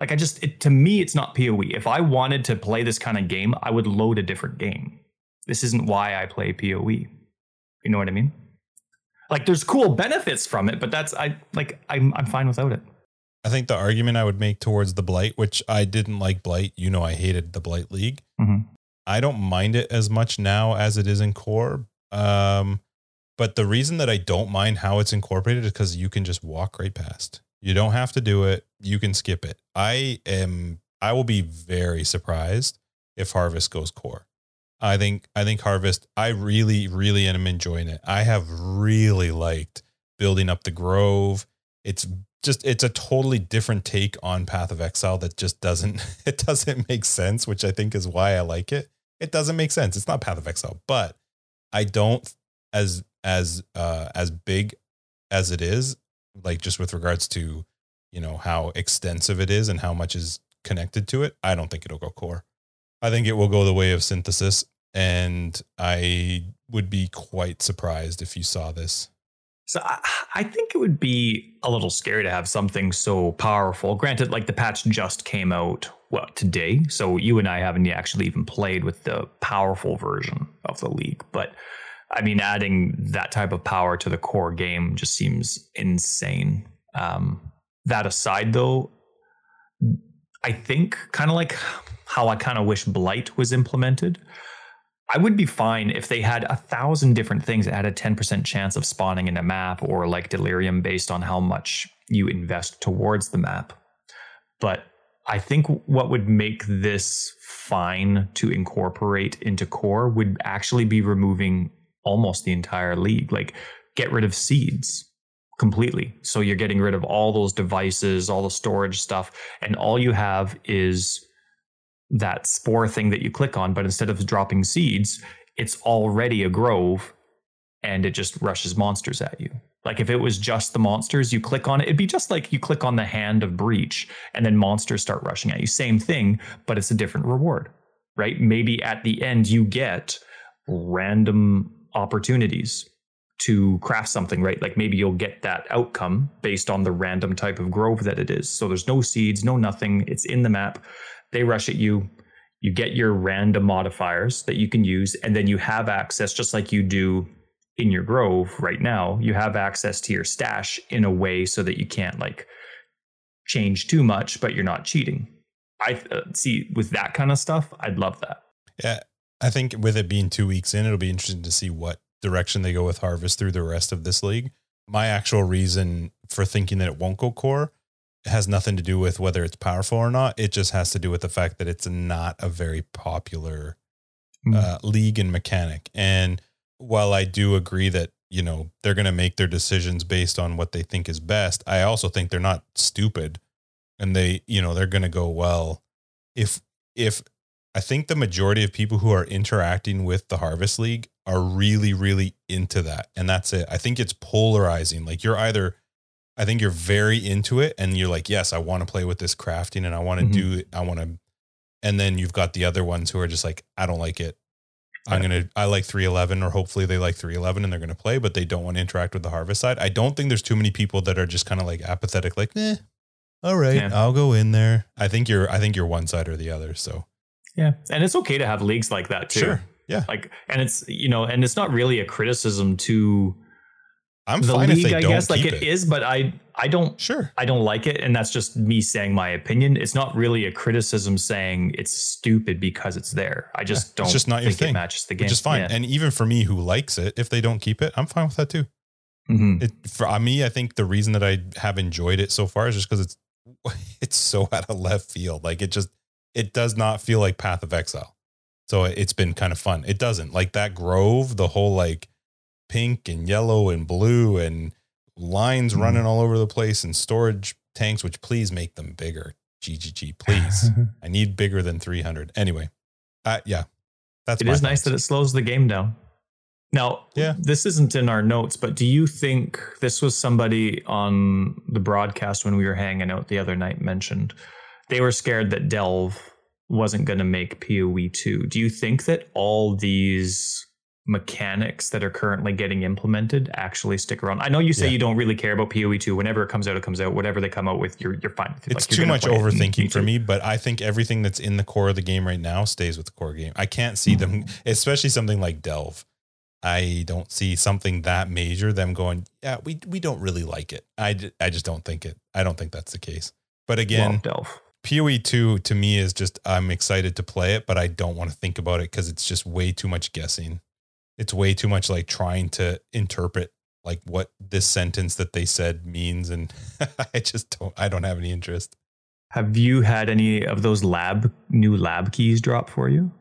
Speaker 2: Like I just, it, to me, it's not PoE. If I wanted to play this kind of game, I would load a different game. This isn't why I play PoE. You know what I mean? Like there's cool benefits from it, but that's I like I'm I'm fine without it.
Speaker 1: I think the argument I would make towards the blight, which I didn't like blight, you know, I hated the blight league.
Speaker 2: Mm-hmm.
Speaker 1: I don't mind it as much now as it is in core. Um, but the reason that I don't mind how it's incorporated is because you can just walk right past. You don't have to do it. You can skip it. I am. I will be very surprised if Harvest goes core. I think. I think Harvest. I really, really am enjoying it. I have really liked building up the Grove. It's just it's a totally different take on Path of Exile that just doesn't it doesn't make sense, which I think is why I like it. It doesn't make sense. It's not Path of Exile, but I don't as as uh as big as it is, like just with regards to, you know, how extensive it is and how much is connected to it, I don't think it'll go core. I think it will go the way of synthesis and I would be quite surprised if you saw this
Speaker 2: so I, I, think it would be a little scary to have something so powerful. Granted, like the patch just came out what today, so you and I haven't actually even played with the powerful version of the league. But I mean, adding that type of power to the core game just seems insane. Um, that aside, though, I think kind of like how I kind of wish Blight was implemented. I would be fine if they had a thousand different things that had a 10% chance of spawning in a map or like delirium based on how much you invest towards the map. But I think what would make this fine to incorporate into core would actually be removing almost the entire league. Like get rid of seeds completely. So you're getting rid of all those devices, all the storage stuff, and all you have is that spore thing that you click on, but instead of dropping seeds, it's already a grove and it just rushes monsters at you. Like if it was just the monsters, you click on it, it'd be just like you click on the hand of breach and then monsters start rushing at you. Same thing, but it's a different reward, right? Maybe at the end you get random opportunities to craft something, right? Like maybe you'll get that outcome based on the random type of grove that it is. So there's no seeds, no nothing. It's in the map they rush at you. You get your random modifiers that you can use, and then you have access, just like you do in your grove right now. You have access to your stash in a way so that you can't like change too much, but you're not cheating. I uh, see with that kind of stuff. I'd love that.
Speaker 1: Yeah, I think with it being two weeks in, it'll be interesting to see what direction they go with Harvest through the rest of this league. My actual reason for thinking that it won't go core has nothing to do with whether it's powerful or not. It just has to do with the fact that it's not a very popular mm. uh, league and mechanic. And while I do agree that you know they're going to make their decisions based on what they think is best, I also think they're not stupid, and they you know they're going to go well. If if I think the majority of people who are interacting with the Harvest League are really really into that, and that's it. I think it's polarizing. Like you're either I think you're very into it and you're like, yes, I want to play with this crafting and I want to mm-hmm. do I want to and then you've got the other ones who are just like, I don't like it. I'm going to I like 311 or hopefully they like 311 and they're going to play but they don't want to interact with the harvest side. I don't think there's too many people that are just kind of like apathetic like, "Eh, all right, yeah. I'll go in there." I think you're I think you're one side or the other, so.
Speaker 2: Yeah. And it's okay to have leagues like that too.
Speaker 1: Sure. Yeah.
Speaker 2: Like and it's you know, and it's not really a criticism to
Speaker 1: I'm the fine league,
Speaker 2: I guess, like it, it is, but I I don't
Speaker 1: sure
Speaker 2: I don't like it, and that's just me saying my opinion. It's not really a criticism saying it's stupid because it's there. I just yeah, don't. It's just not your thing. It matches the game,
Speaker 1: which is fine. Yeah. And even for me, who likes it, if they don't keep it, I'm fine with that too.
Speaker 2: Mm-hmm.
Speaker 1: It, for uh, me, I think the reason that I have enjoyed it so far is just because it's it's so out of left field. Like it just it does not feel like Path of Exile. So it's been kind of fun. It doesn't like that Grove, the whole like pink and yellow and blue and lines mm. running all over the place and storage tanks, which please make them bigger. GGG, please. I need bigger than 300. Anyway, uh, yeah, that's
Speaker 2: it is nice that it slows the game down. Now,
Speaker 1: yeah.
Speaker 2: this isn't in our notes, but do you think this was somebody on the broadcast when we were hanging out the other night mentioned? they were scared that Delve wasn't going to make PoE 2. Do you think that all these mechanics that are currently getting implemented actually stick around? I know you say
Speaker 1: Yeah.
Speaker 2: you don't really care about PoE 2. Whenever it comes out, it comes out. Whatever they come out with, you're, you're fine with it.
Speaker 1: It's
Speaker 2: Like,
Speaker 1: too much overthinking for me, but I think everything that's in the core of the game right now stays with the core game. I can't see them,
Speaker 2: Mm-hmm.
Speaker 1: especially something like Delve. I don't see something that major them going, yeah, we we don't really like it. I, I just don't think it. I don't think that's the case. But again,
Speaker 2: Delve.
Speaker 1: PoE 2 to me is just I'm excited to play it, but I don't want to think about it because it's just way too much guessing. It's way too much like trying to interpret like what this sentence that they said means, and I just don't. I don't have any interest.
Speaker 2: Have you had any of those lab new lab keys drop for you?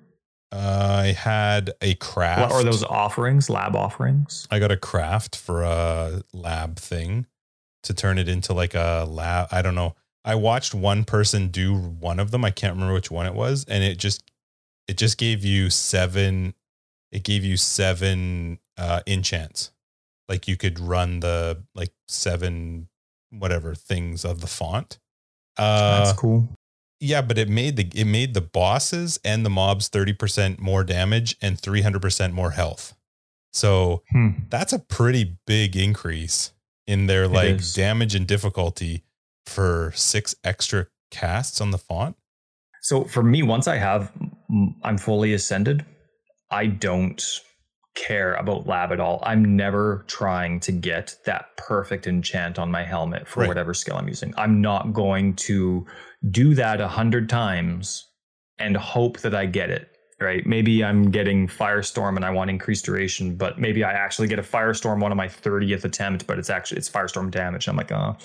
Speaker 1: I had a craft,
Speaker 2: Or those offerings, lab offerings?
Speaker 1: I got a craft for a lab thing to turn it into like a lab. I don't know. I watched one person do one of them. I can't remember which one it was, and it just it just gave you seven. It gave you seven uh, enchants. Like you could run the like seven whatever things of the font. Uh,
Speaker 2: That's cool.
Speaker 1: yeah, but it made the it made the bosses and the mobs thirty percent more damage and three hundred percent more health. So
Speaker 2: Hmm.
Speaker 1: that's a pretty big increase in their like
Speaker 2: is.
Speaker 1: damage and difficulty for six extra casts on the font.
Speaker 2: So for me, once I have, I'm fully ascended. I don't care about lab at all. I'm never trying to get that perfect enchant on my helmet for
Speaker 1: Right.
Speaker 2: whatever skill I'm using. I'm not going to do that a hundred times and hope that I get it. Right? Maybe I'm getting firestorm and I want increased duration, but maybe I actually get a firestorm one of my 30th attempt, but it's actually it's firestorm damage. I'm like, oh,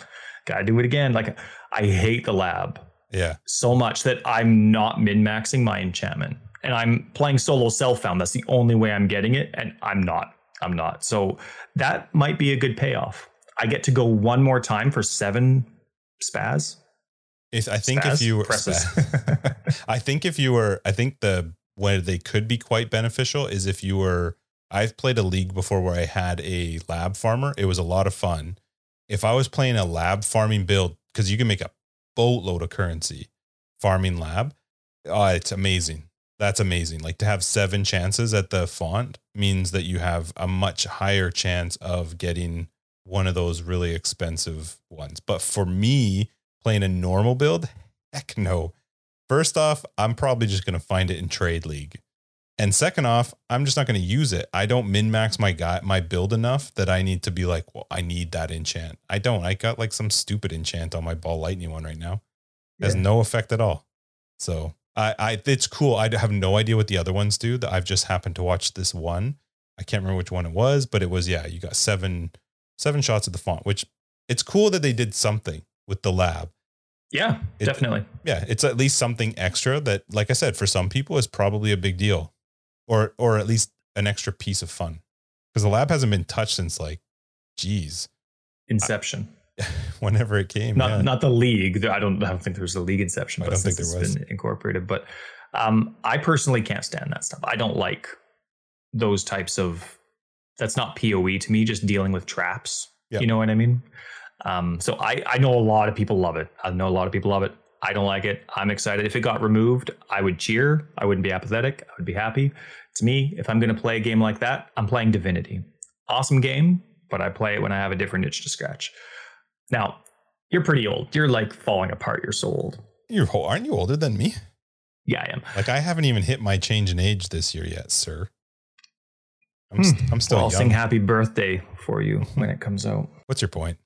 Speaker 2: gotta do it again. Like I hate the lab
Speaker 1: Yeah.
Speaker 2: so much that I'm not min maxing my enchantment. And I'm playing solo self found. That's the only way I'm getting it. And I'm not. I'm not. So that might be a good payoff. I get to go one more time for seven spaz.
Speaker 1: If I think
Speaker 2: Spaz?
Speaker 1: if you were
Speaker 2: Presses.
Speaker 1: I think if you were I think the where they could be quite beneficial is if you were I've played a league before where I had a lab farmer. It was a lot of fun. If I was playing a lab farming build, because you can make a boatload of currency farming lab, oh, it's amazing. That's amazing. Like to have seven chances at the font means that you have a much higher chance of getting one of those really expensive ones. But for me, playing a normal build, heck no. First off, I'm probably just going to find it in trade league. And second off, I'm just not going to use it. I don't min max my guy my build enough that I need to be like, well, I need that enchant. I don't. I got like some stupid enchant on my ball lightning one right now. It has
Speaker 2: Yeah.
Speaker 1: no effect at all. So I, I it's cool. I have no idea what the other ones do. That I've just happened to watch this one. I can't remember which one it was, but it was yeah. You got seven seven shots at the font, which it's cool that they did something with the lab.
Speaker 2: Yeah,
Speaker 1: It-
Speaker 2: definitely.
Speaker 1: Yeah, it's at least something extra that, like I said, for some people is probably a big deal, or or at least an extra piece of fun, because the lab hasn't been touched since like, geez,
Speaker 2: Inception.
Speaker 1: whenever it came.
Speaker 2: not
Speaker 1: yeah.
Speaker 2: not the league. I don't I don't think there was a league inception,
Speaker 1: I
Speaker 2: but
Speaker 1: don't think there was.
Speaker 2: been incorporated. But um, I personally can't stand that stuff. I don't like those types of. That's not POE to me. Just dealing with traps.
Speaker 1: Yeah.
Speaker 2: You know what I mean? Um, so I I know a lot of people love it. I know a lot of people love it. I don't like it. I'm excited. If it got removed, I would cheer. I wouldn't be apathetic. I would be happy. To me, if I'm going to play a game like that, I'm playing Divinity. Awesome game, but I play it when I have a different itch to scratch. Now, you're pretty old. You're like falling apart. You're so old.
Speaker 1: You're aren't you older than me?
Speaker 2: Yeah, I am.
Speaker 1: Like I haven't even hit my change in age this year yet, sir. I'm st- I'm still
Speaker 2: Hmm. Well, I'll
Speaker 1: young.
Speaker 2: sing happy birthday for you when it comes out.
Speaker 1: What's your point,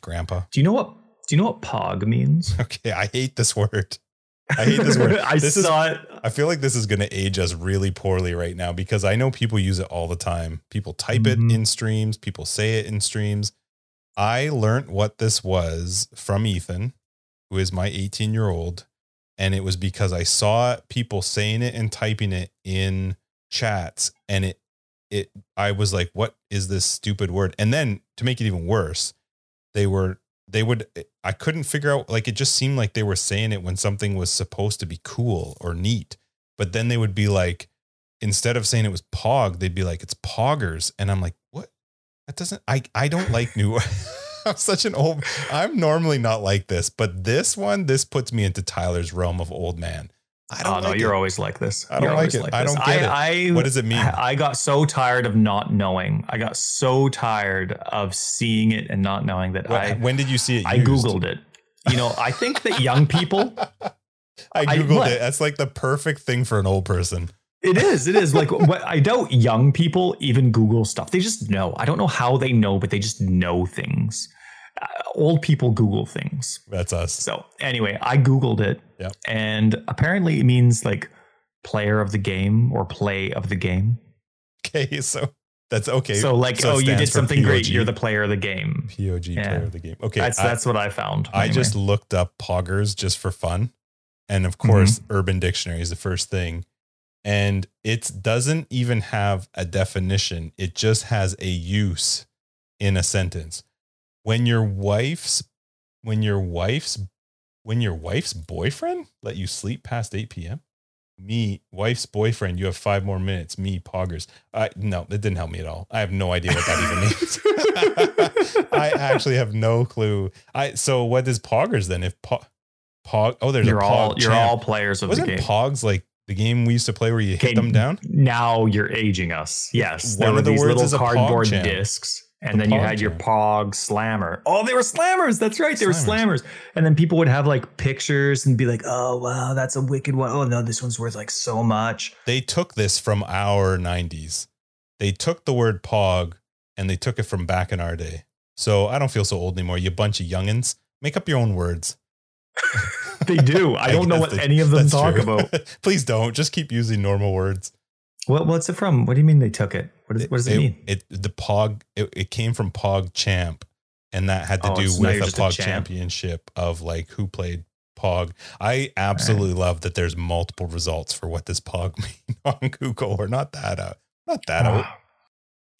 Speaker 1: Grandpa?
Speaker 2: Do you know what? Do you know what pog means?
Speaker 1: Okay, I hate this word. I hate this word.
Speaker 2: I
Speaker 1: This is-
Speaker 2: it.
Speaker 1: I feel like this is going to age us really poorly right now because I know people use it all the time. People type
Speaker 2: Mhm.
Speaker 1: it in streams, people say it in streams. I learned what this was from Ethan, who is my 18 year old. And it was because I saw people saying it and typing it in chats. And it, it, I was like, what is this stupid word? And then to make it even worse, they were, they would, I couldn't figure out, like, it just seemed like they were saying it when something was supposed to be cool or neat. But then they would be like, instead of saying it was pog, they'd be like, it's poggers. And I'm like? That doesn't, I, I don't like new, I'm such an old. I'm normally not like this, but this one, this puts me into Tyler's realm of old man. I don't
Speaker 2: oh no,
Speaker 1: like
Speaker 2: you're always like this.
Speaker 1: I don't like it. I don't get it.
Speaker 2: I,
Speaker 1: What does it mean?
Speaker 2: I got so tired of not knowing. I got so tired of seeing it and not knowing that I
Speaker 1: when did you see it?
Speaker 2: I
Speaker 1: used?
Speaker 2: googled it. You know, I think that young people
Speaker 1: I
Speaker 2: I-
Speaker 1: googled
Speaker 2: what?
Speaker 1: it. That's like the perfect thing for an old person.
Speaker 2: It is. It is like what I doubt young people even Google stuff. They just know. I don't know how they know, but they just know things. Uh, old people Google things.
Speaker 1: That's us.
Speaker 2: So anyway, I Googled it,
Speaker 1: Yep.
Speaker 2: and apparently it means like player of the game or play of the game.
Speaker 1: Okay, so that's okay.
Speaker 2: So like,
Speaker 1: So
Speaker 2: oh, you did something great. You're the player of the game.
Speaker 1: POG
Speaker 2: Yeah.
Speaker 1: player of the game. Okay,
Speaker 2: that's
Speaker 1: I,
Speaker 2: that's what I found.
Speaker 1: I
Speaker 2: anyway.
Speaker 1: just looked up poggers just for fun, and of
Speaker 2: Mm-hmm.
Speaker 1: course, Urban Dictionary is the first thing, and it doesn't even have a definition. It just has a use in a sentence. When your wife's when your wife's when your wife's boyfriend let you sleep past 8 p.m. Me, wife's boyfriend, you have five more minutes. Me, poggers. I no, it didn't help me at all. I have no idea what that even means. I actually have no clue. I so what is poggers then? If po, pog, oh, there's
Speaker 2: you're
Speaker 1: a pog
Speaker 2: all you're all players of
Speaker 1: Wasn't
Speaker 2: the game.
Speaker 1: pogs like the game we used to play where you
Speaker 2: Okay,
Speaker 1: hit them down?
Speaker 2: Now you're aging us. Yes,
Speaker 1: One
Speaker 2: there were
Speaker 1: of the
Speaker 2: these
Speaker 1: words
Speaker 2: little
Speaker 1: is a pog
Speaker 2: cardboard discs, and
Speaker 1: The
Speaker 2: then you had your pog slammer. Oh, they were slammers. That's right, they were
Speaker 1: Slammers.
Speaker 2: slammers. And then people would have like pictures and be like, "Oh wow, that's a wicked one. Oh no, this one's worth like so much."
Speaker 1: They took this from our 90s. They took the word pog and they took it from back in our day. So I don't feel so old anymore. You bunch of youngins. Make up your own words.
Speaker 2: They do. I don't know what
Speaker 1: they-
Speaker 2: any of them talk
Speaker 1: true.
Speaker 2: about.
Speaker 1: Please don't. Just keep using normal words.
Speaker 2: What what's it from? What do you mean they took it? What, is, what does it
Speaker 1: They-
Speaker 2: mean?
Speaker 1: It the pog. It, it came from Pog Champ, and that had to
Speaker 2: Oh,
Speaker 1: do
Speaker 2: so
Speaker 1: with
Speaker 2: you're
Speaker 1: a
Speaker 2: just a
Speaker 1: Pog championship of like who played Pog. I absolutely love that there's multiple results for what does Pog mean on Google. Or not that out. Not that out.
Speaker 2: Ah.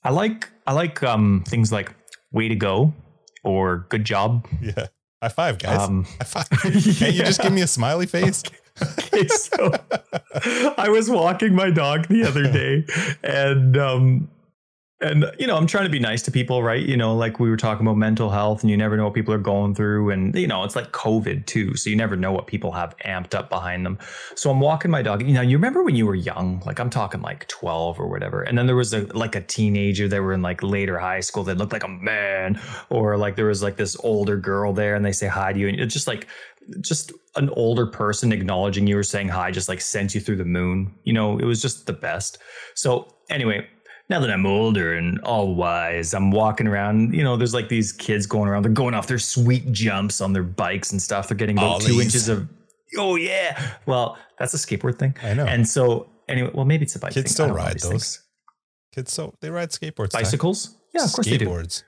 Speaker 2: I like I like um things like way to go or good job.
Speaker 1: Yeah. High five, guys.
Speaker 2: Um,
Speaker 1: High five. Can't you just give me a smiley face?
Speaker 2: okay, so I was walking my dog the other day, and um, and you know, I'm trying to be nice to people, right? You know, like we were talking about mental health, and you never know what people are going through, and you know, it's like COVID too, so you never know what people have amped up behind them. So I'm walking my dog. You know, you remember when you were young? Like I'm talking like 12 or whatever, and then there was a like a teenager that were in like later high school that looked like a man, or like there was like this older girl there, and they say hi to you, and it's just like just an older person acknowledging you or saying hi just like sent you through the moon. You know, it was just the best. So anyway, now that I'm older and all wise, I'm walking around. You know, there's like these kids going around. They're going off their sweet jumps on their bikes and stuff. They're getting about two inches of. Oh yeah. Well, that's a skateboard thing.
Speaker 1: I know.
Speaker 2: And so anyway, well maybe it's a bike.
Speaker 1: Kids
Speaker 2: thing.
Speaker 1: still
Speaker 2: I don't know
Speaker 1: ride those.
Speaker 2: things.
Speaker 1: Kids, so they ride skateboards.
Speaker 2: Bicycles. Yeah, of course they do.
Speaker 1: Skateboards.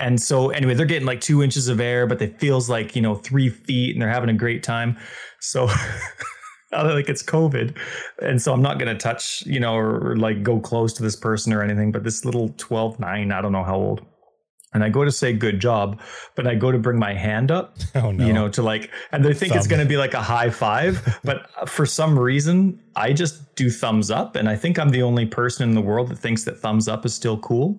Speaker 2: And so anyway, they're getting like two inches of air, but it feels like, you know, three feet and they're having a great time. So like it's COVID. And so I'm not gonna touch, you know, or, or like go close to this person or anything, but this little 12, 9, I don't know how old. And I go to say good job, but I go to bring my hand up,
Speaker 1: Oh no.
Speaker 2: you know, to like, and they think it's going to be like a high five, but for some reason, I just do thumbs up. And I think I'm the only person in the world that thinks that thumbs up is still cool.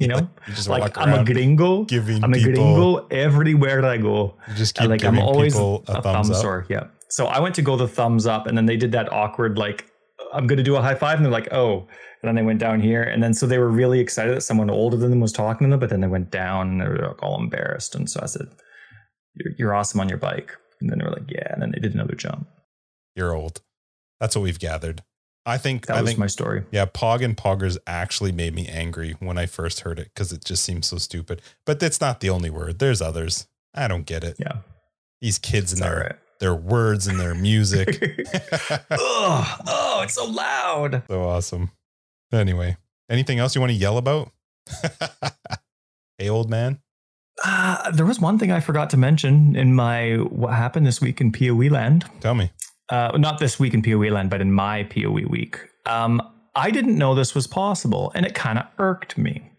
Speaker 2: You know,
Speaker 1: you just
Speaker 2: like I'm a gringo.
Speaker 1: giving
Speaker 2: I'm a gringo everywhere I go.
Speaker 1: You just keep
Speaker 2: like
Speaker 1: giving
Speaker 2: I'm always
Speaker 1: people a,
Speaker 2: a,
Speaker 1: thumbs up.
Speaker 2: sore. Yeah. So I went to go the thumbs up, and then they did that awkward like I'm going to do a high five, and they're like, oh, and then they went down here, and then so they were really excited that someone older than them was talking to them, but then they went down and they were like all embarrassed, and so I said, "You're, you're awesome on your bike," and then they were like, yeah, and then they did another jump.
Speaker 1: You're old. That's what we've gathered. I think.
Speaker 2: That
Speaker 1: I
Speaker 2: was
Speaker 1: think.
Speaker 2: my story.
Speaker 1: yeah, Pog and Poggers actually made me angry when I first heard it because it just seems so stupid. But it's not the only word. There's others. I don't get it.
Speaker 2: Yeah,
Speaker 1: These kids
Speaker 2: it's
Speaker 1: their
Speaker 2: right.
Speaker 1: Their words and their music.
Speaker 2: oh, oh, it's so loud.
Speaker 1: so awesome. Anyway, anything else you want to yell about? hey, old man.
Speaker 2: Uh, there was one thing I forgot to mention in my what happened this week in POE land.
Speaker 1: Tell me.
Speaker 2: uh, not this week in POE land, but in my POE week. Um, I didn't know this was possible, and it kind of irked me.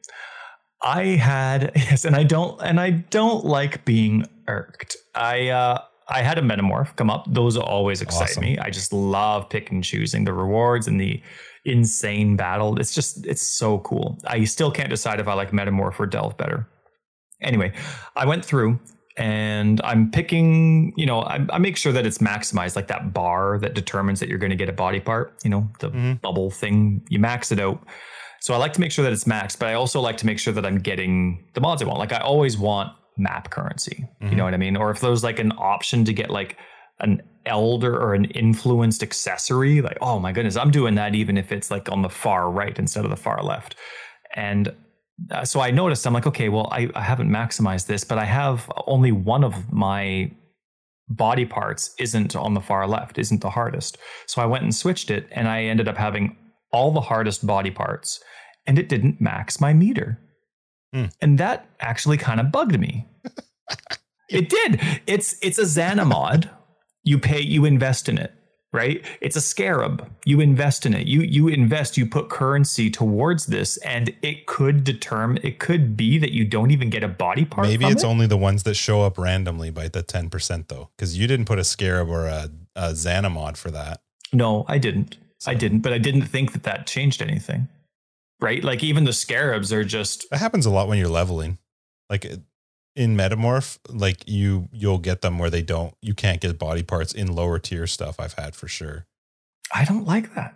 Speaker 2: I had yes, and I don't, and I don't like being irked. I uh, I had a metamorph come up. Those always excite
Speaker 1: Awesome.
Speaker 2: me. I just love pick and choosing the rewards and the insane battle. It's just it's so cool. I still can't decide if I like metamorph or delve better. Anyway, I went through and I'm picking, you know, I, I, make sure that it's maximized, like that bar that determines that you're going to get a body part, you know, the mm-hmm. bubble thing, you max it out. So I like to make sure that it's maxed, but I also like to make sure that I'm getting the mods I want. Like I always want map currency, mm-hmm. you know what I mean? Or if there's like an option to get like an elder or an influenced accessory, like, oh my goodness, I'm doing that even if it's like on the far right instead of the far left. And uh, so I noticed, I'm like, okay, well, I, I haven't maximized this, but I have only one of my body parts isn't on the far left, isn't the hardest. So I went and switched it, and I ended up having all the hardest body parts, and it didn't max my meter. Hmm. And that actually kind of bugged me. it did. It's it's a Zana mod. you pay, you invest in it right? It's a scarab. You invest in it. You you invest, you put currency towards this, and it could determine it could be that you don't even get a body part.
Speaker 1: Maybe it's
Speaker 2: it.
Speaker 1: only the ones that show up randomly by the 10% though. Because you didn't put a scarab or a, a Zana mod for that.
Speaker 2: No, I didn't. So. I didn't, but I didn't think that that changed anything. Right? Like even the scarabs are just
Speaker 1: That happens a lot when you're leveling. Like in metamorph like you you'll get them where they don't you can't get body parts in lower tier stuff i've had for sure
Speaker 2: i don't like that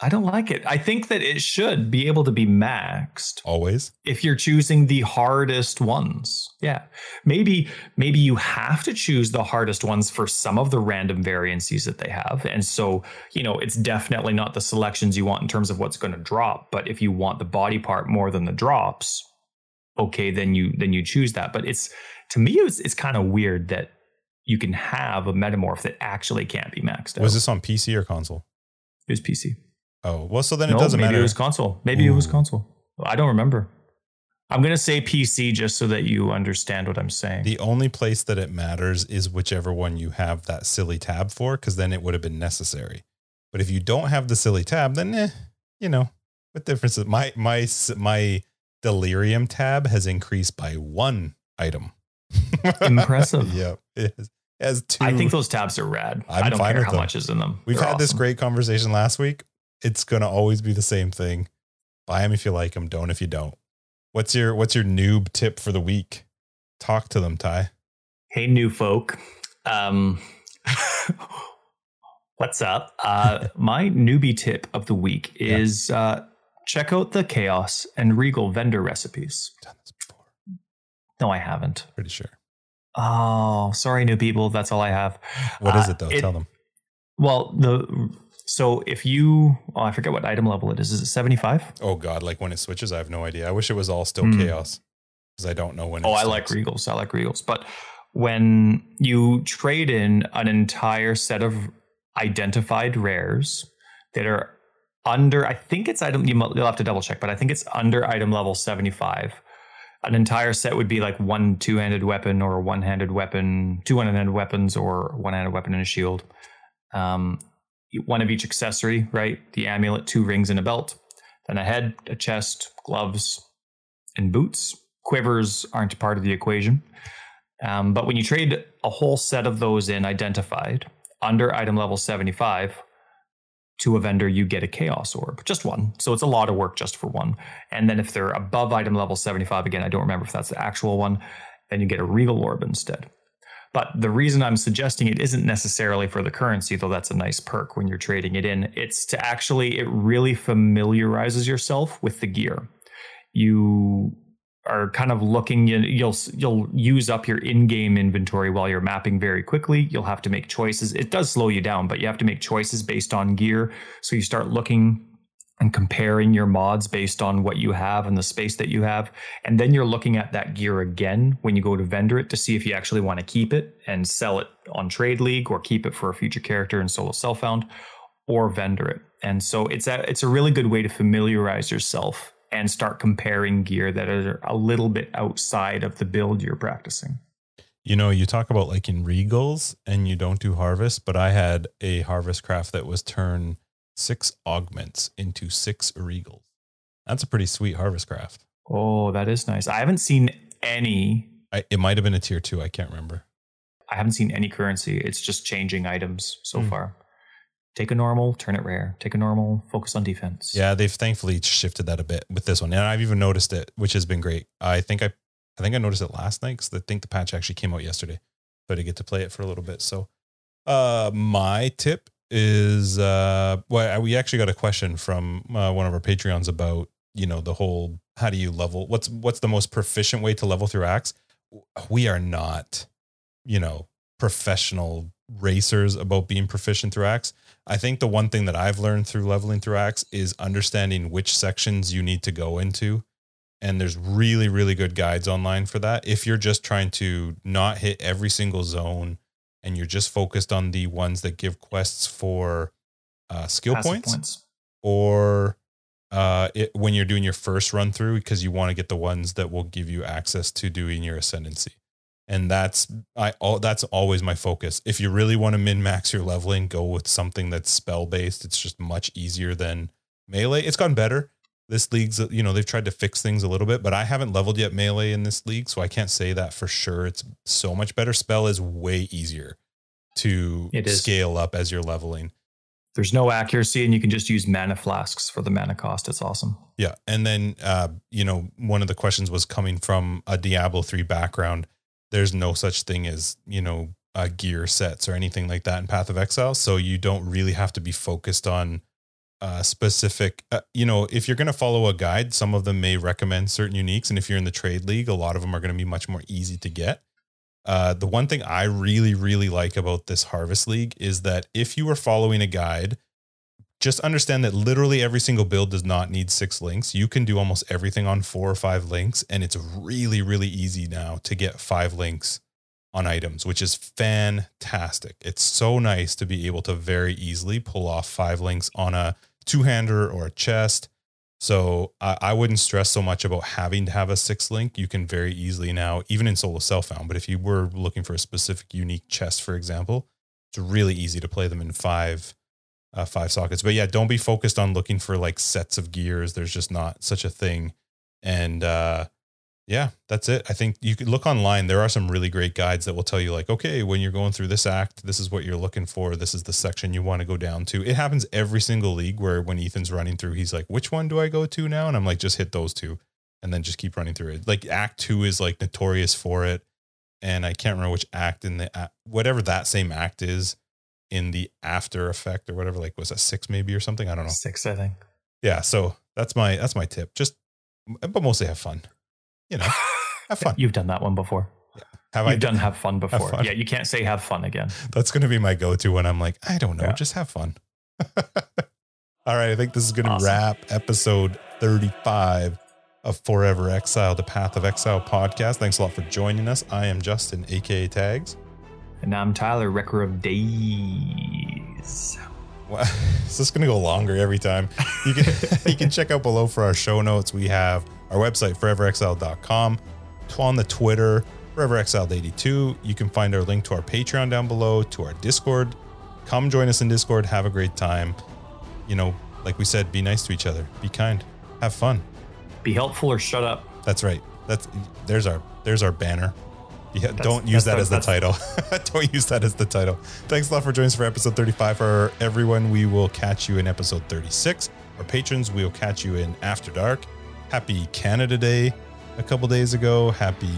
Speaker 2: i don't like it i think that it should be able to be maxed
Speaker 1: always
Speaker 2: if you're choosing the hardest ones yeah maybe maybe you have to choose the hardest ones for some of the random variances that they have and so you know it's definitely not the selections you want in terms of what's going to drop but if you want the body part more than the drops okay, then you then you choose that. But it's to me, it's it's kind of weird that you can have a metamorph that actually can't be maxed out.
Speaker 1: Was this on PC or console?
Speaker 2: It was PC.
Speaker 1: Oh well, so then
Speaker 2: no,
Speaker 1: it doesn't
Speaker 2: maybe
Speaker 1: matter.
Speaker 2: Maybe it was console. Maybe Ooh. it was console. I don't remember. I'm going to say PC just so that you understand what I'm saying.
Speaker 1: The only place that it matters is whichever one you have that silly tab for, because then it would have been necessary. But if you don't have the silly tab, then eh, you know, what difference is my my my delirium tab has increased by one item.
Speaker 2: Impressive.
Speaker 1: yep. It has, it has two.
Speaker 2: I think those tabs are rad. I'm I do not care how much is in them.
Speaker 1: We've They're had awesome. this great conversation last week. It's gonna always be the same thing. Buy them if you like them. Don't if you don't. What's your What's your noob tip for the week? Talk to them, Ty.
Speaker 2: Hey, new folk. Um, what's up? Uh, my newbie tip of the week is yeah. uh, check out the Chaos and Regal vendor recipes. Done this before. No, I haven't.
Speaker 1: Pretty sure.
Speaker 2: Oh, sorry, new people. That's all I have.
Speaker 1: What uh, is it though? It, Tell them.
Speaker 2: Well, the so if you, oh, I forget what item level it is. Is it seventy five?
Speaker 1: Oh God! Like when it switches, I have no idea. I wish it was all still mm. chaos because I don't know when.
Speaker 2: Oh, I like regals. I like regals, but when you trade in an entire set of identified rares that are under, I think it's item, you'll have to double check, but I think it's under item level 75. An entire set would be like one two handed weapon or a one handed weapon, two one handed weapons or one handed weapon and a shield. Um, one of each accessory, right? The amulet, two rings, and a belt. Then a head, a chest, gloves, and boots. Quivers aren't part of the equation. Um, but when you trade a whole set of those in identified under item level 75, to a vendor, you get a chaos orb, just one. So it's a lot of work just for one. And then if they're above item level 75, again, I don't remember if that's the actual one, then you get a regal orb instead. But the reason I'm suggesting it isn't necessarily for the currency, though that's a nice perk when you're trading it in. It's to actually, it really familiarizes yourself with the gear. You are kind of looking you'll you'll use up your in-game inventory while you're mapping very quickly you'll have to make choices it does slow you down but you have to make choices based on gear so you start looking and comparing your mods based on what you have and the space that you have and then you're looking at that gear again when you go to vendor it to see if you actually want to keep it and sell it on trade league or keep it for a future character in solo self found or vendor it and so it's a it's a really good way to familiarize yourself and start comparing gear that are a little bit outside of the build you're practicing.
Speaker 1: You know, you talk about like in regals and you don't do harvest, but I had a harvest craft that was turn six augments into six regals. That's a pretty sweet harvest craft.
Speaker 2: Oh, that is nice. I haven't seen any.
Speaker 1: I, it might have been a tier two. I can't remember.
Speaker 2: I haven't seen any currency. It's just changing items so mm. far take a normal, turn it rare. Take a normal, focus on defense.
Speaker 1: Yeah, they've thankfully shifted that a bit with this one. And I've even noticed it, which has been great. I think I I think I noticed it last night because I think the patch actually came out yesterday. So I did get to play it for a little bit. So uh, my tip is uh, well, we actually got a question from uh, one of our Patreons about you know the whole how do you level what's what's the most proficient way to level through acts? We are not you know professional racers about being proficient through acts. I think the one thing that i've learned through leveling through acts is understanding which sections you need to go into. And there's really really good guides online for that. If you're just trying to not hit every single zone and you're just focused on the ones that give quests for uh, skill points, points, or uh, it, when you're doing your first run through because you want to get the ones that will give you access to doing your ascendancy. And that's I all that's always my focus. If you really want to min max your leveling, go with something that's spell based. It's just much easier than melee. It's gotten better. This league's you know they've tried to fix things a little bit, but I haven't leveled yet melee in this league, so I can't say that for sure. It's so much better. Spell is way easier to scale up as you're leveling.
Speaker 2: There's no accuracy, and you can just use mana flasks for the mana cost. It's awesome.
Speaker 1: Yeah, and then uh, you know one of the questions was coming from a Diablo three background. There's no such thing as you know uh, gear sets or anything like that in Path of Exile, so you don't really have to be focused on uh, specific. Uh, you know, if you're going to follow a guide, some of them may recommend certain uniques, and if you're in the trade league, a lot of them are going to be much more easy to get. Uh, the one thing I really, really like about this Harvest League is that if you are following a guide, just understand that literally every single build does not need six links. You can do almost everything on four or five links, and it's really, really easy now to get five links on items, which is fantastic. It's so nice to be able to very easily pull off five links on a two hander or a chest so I, I wouldn't stress so much about having to have a six link. You can very easily now, even in solo self found, but if you were looking for a specific unique chest, for example, it's really easy to play them in five uh, five sockets. But yeah, don't be focused on looking for like sets of gears. There's just not such a thing. And uh, yeah, that's it. I think you could look online. There are some really great guides that will tell you, like, okay, when you're going through this act, this is what you're looking for. This is the section you want to go down to. It happens every single league where when Ethan's running through, he's like, which one do I go to now? And I'm like, just hit those two and then just keep running through it. Like, Act Two is like notorious for it. And I can't remember which act in the whatever that same act is in the after effect or whatever. Like, was that six maybe or something? I don't know.
Speaker 2: Six, I think.
Speaker 1: Yeah. So that's my that's my tip. Just, but mostly have fun you know, have fun.
Speaker 2: You've done that one before. Yeah. Have You've I done have fun before? Have fun. Yeah, you can't say have fun again.
Speaker 1: That's going to be my go-to when I'm like, I don't know, yeah. just have fun. All right, I think this is going to awesome. wrap episode 35 of Forever Exiled, the Path of Exile podcast. Thanks a lot for joining us. I am Justin, aka Tags.
Speaker 2: And I'm Tyler, Wrecker of Days.
Speaker 1: Well, it's just going to go longer every time. You can you can check out below for our show notes. We have our website, foreverexiled.com, on the Twitter, foreverxl82. You can find our link to our Patreon down below, to our Discord. Come join us in Discord. Have a great time. You know, like we said, be nice to each other. Be kind. Have fun.
Speaker 2: Be helpful or shut up.
Speaker 1: That's right. That's there's our there's our banner. Yeah, don't use that as the title. don't use that as the title. Thanks a lot for joining us for episode 35. For everyone, we will catch you in episode 36. Our patrons, we will catch you in After Dark happy Canada Day a couple days ago. Happy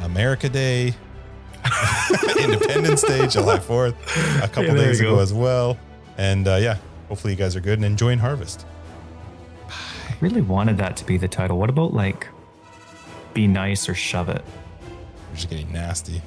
Speaker 1: America Day, Independence Day, July 4th, a couple yeah, days ago as well. And uh, yeah, hopefully you guys are good and enjoying harvest.
Speaker 2: I really wanted that to be the title. What about like be nice or shove it?
Speaker 1: We're just getting nasty.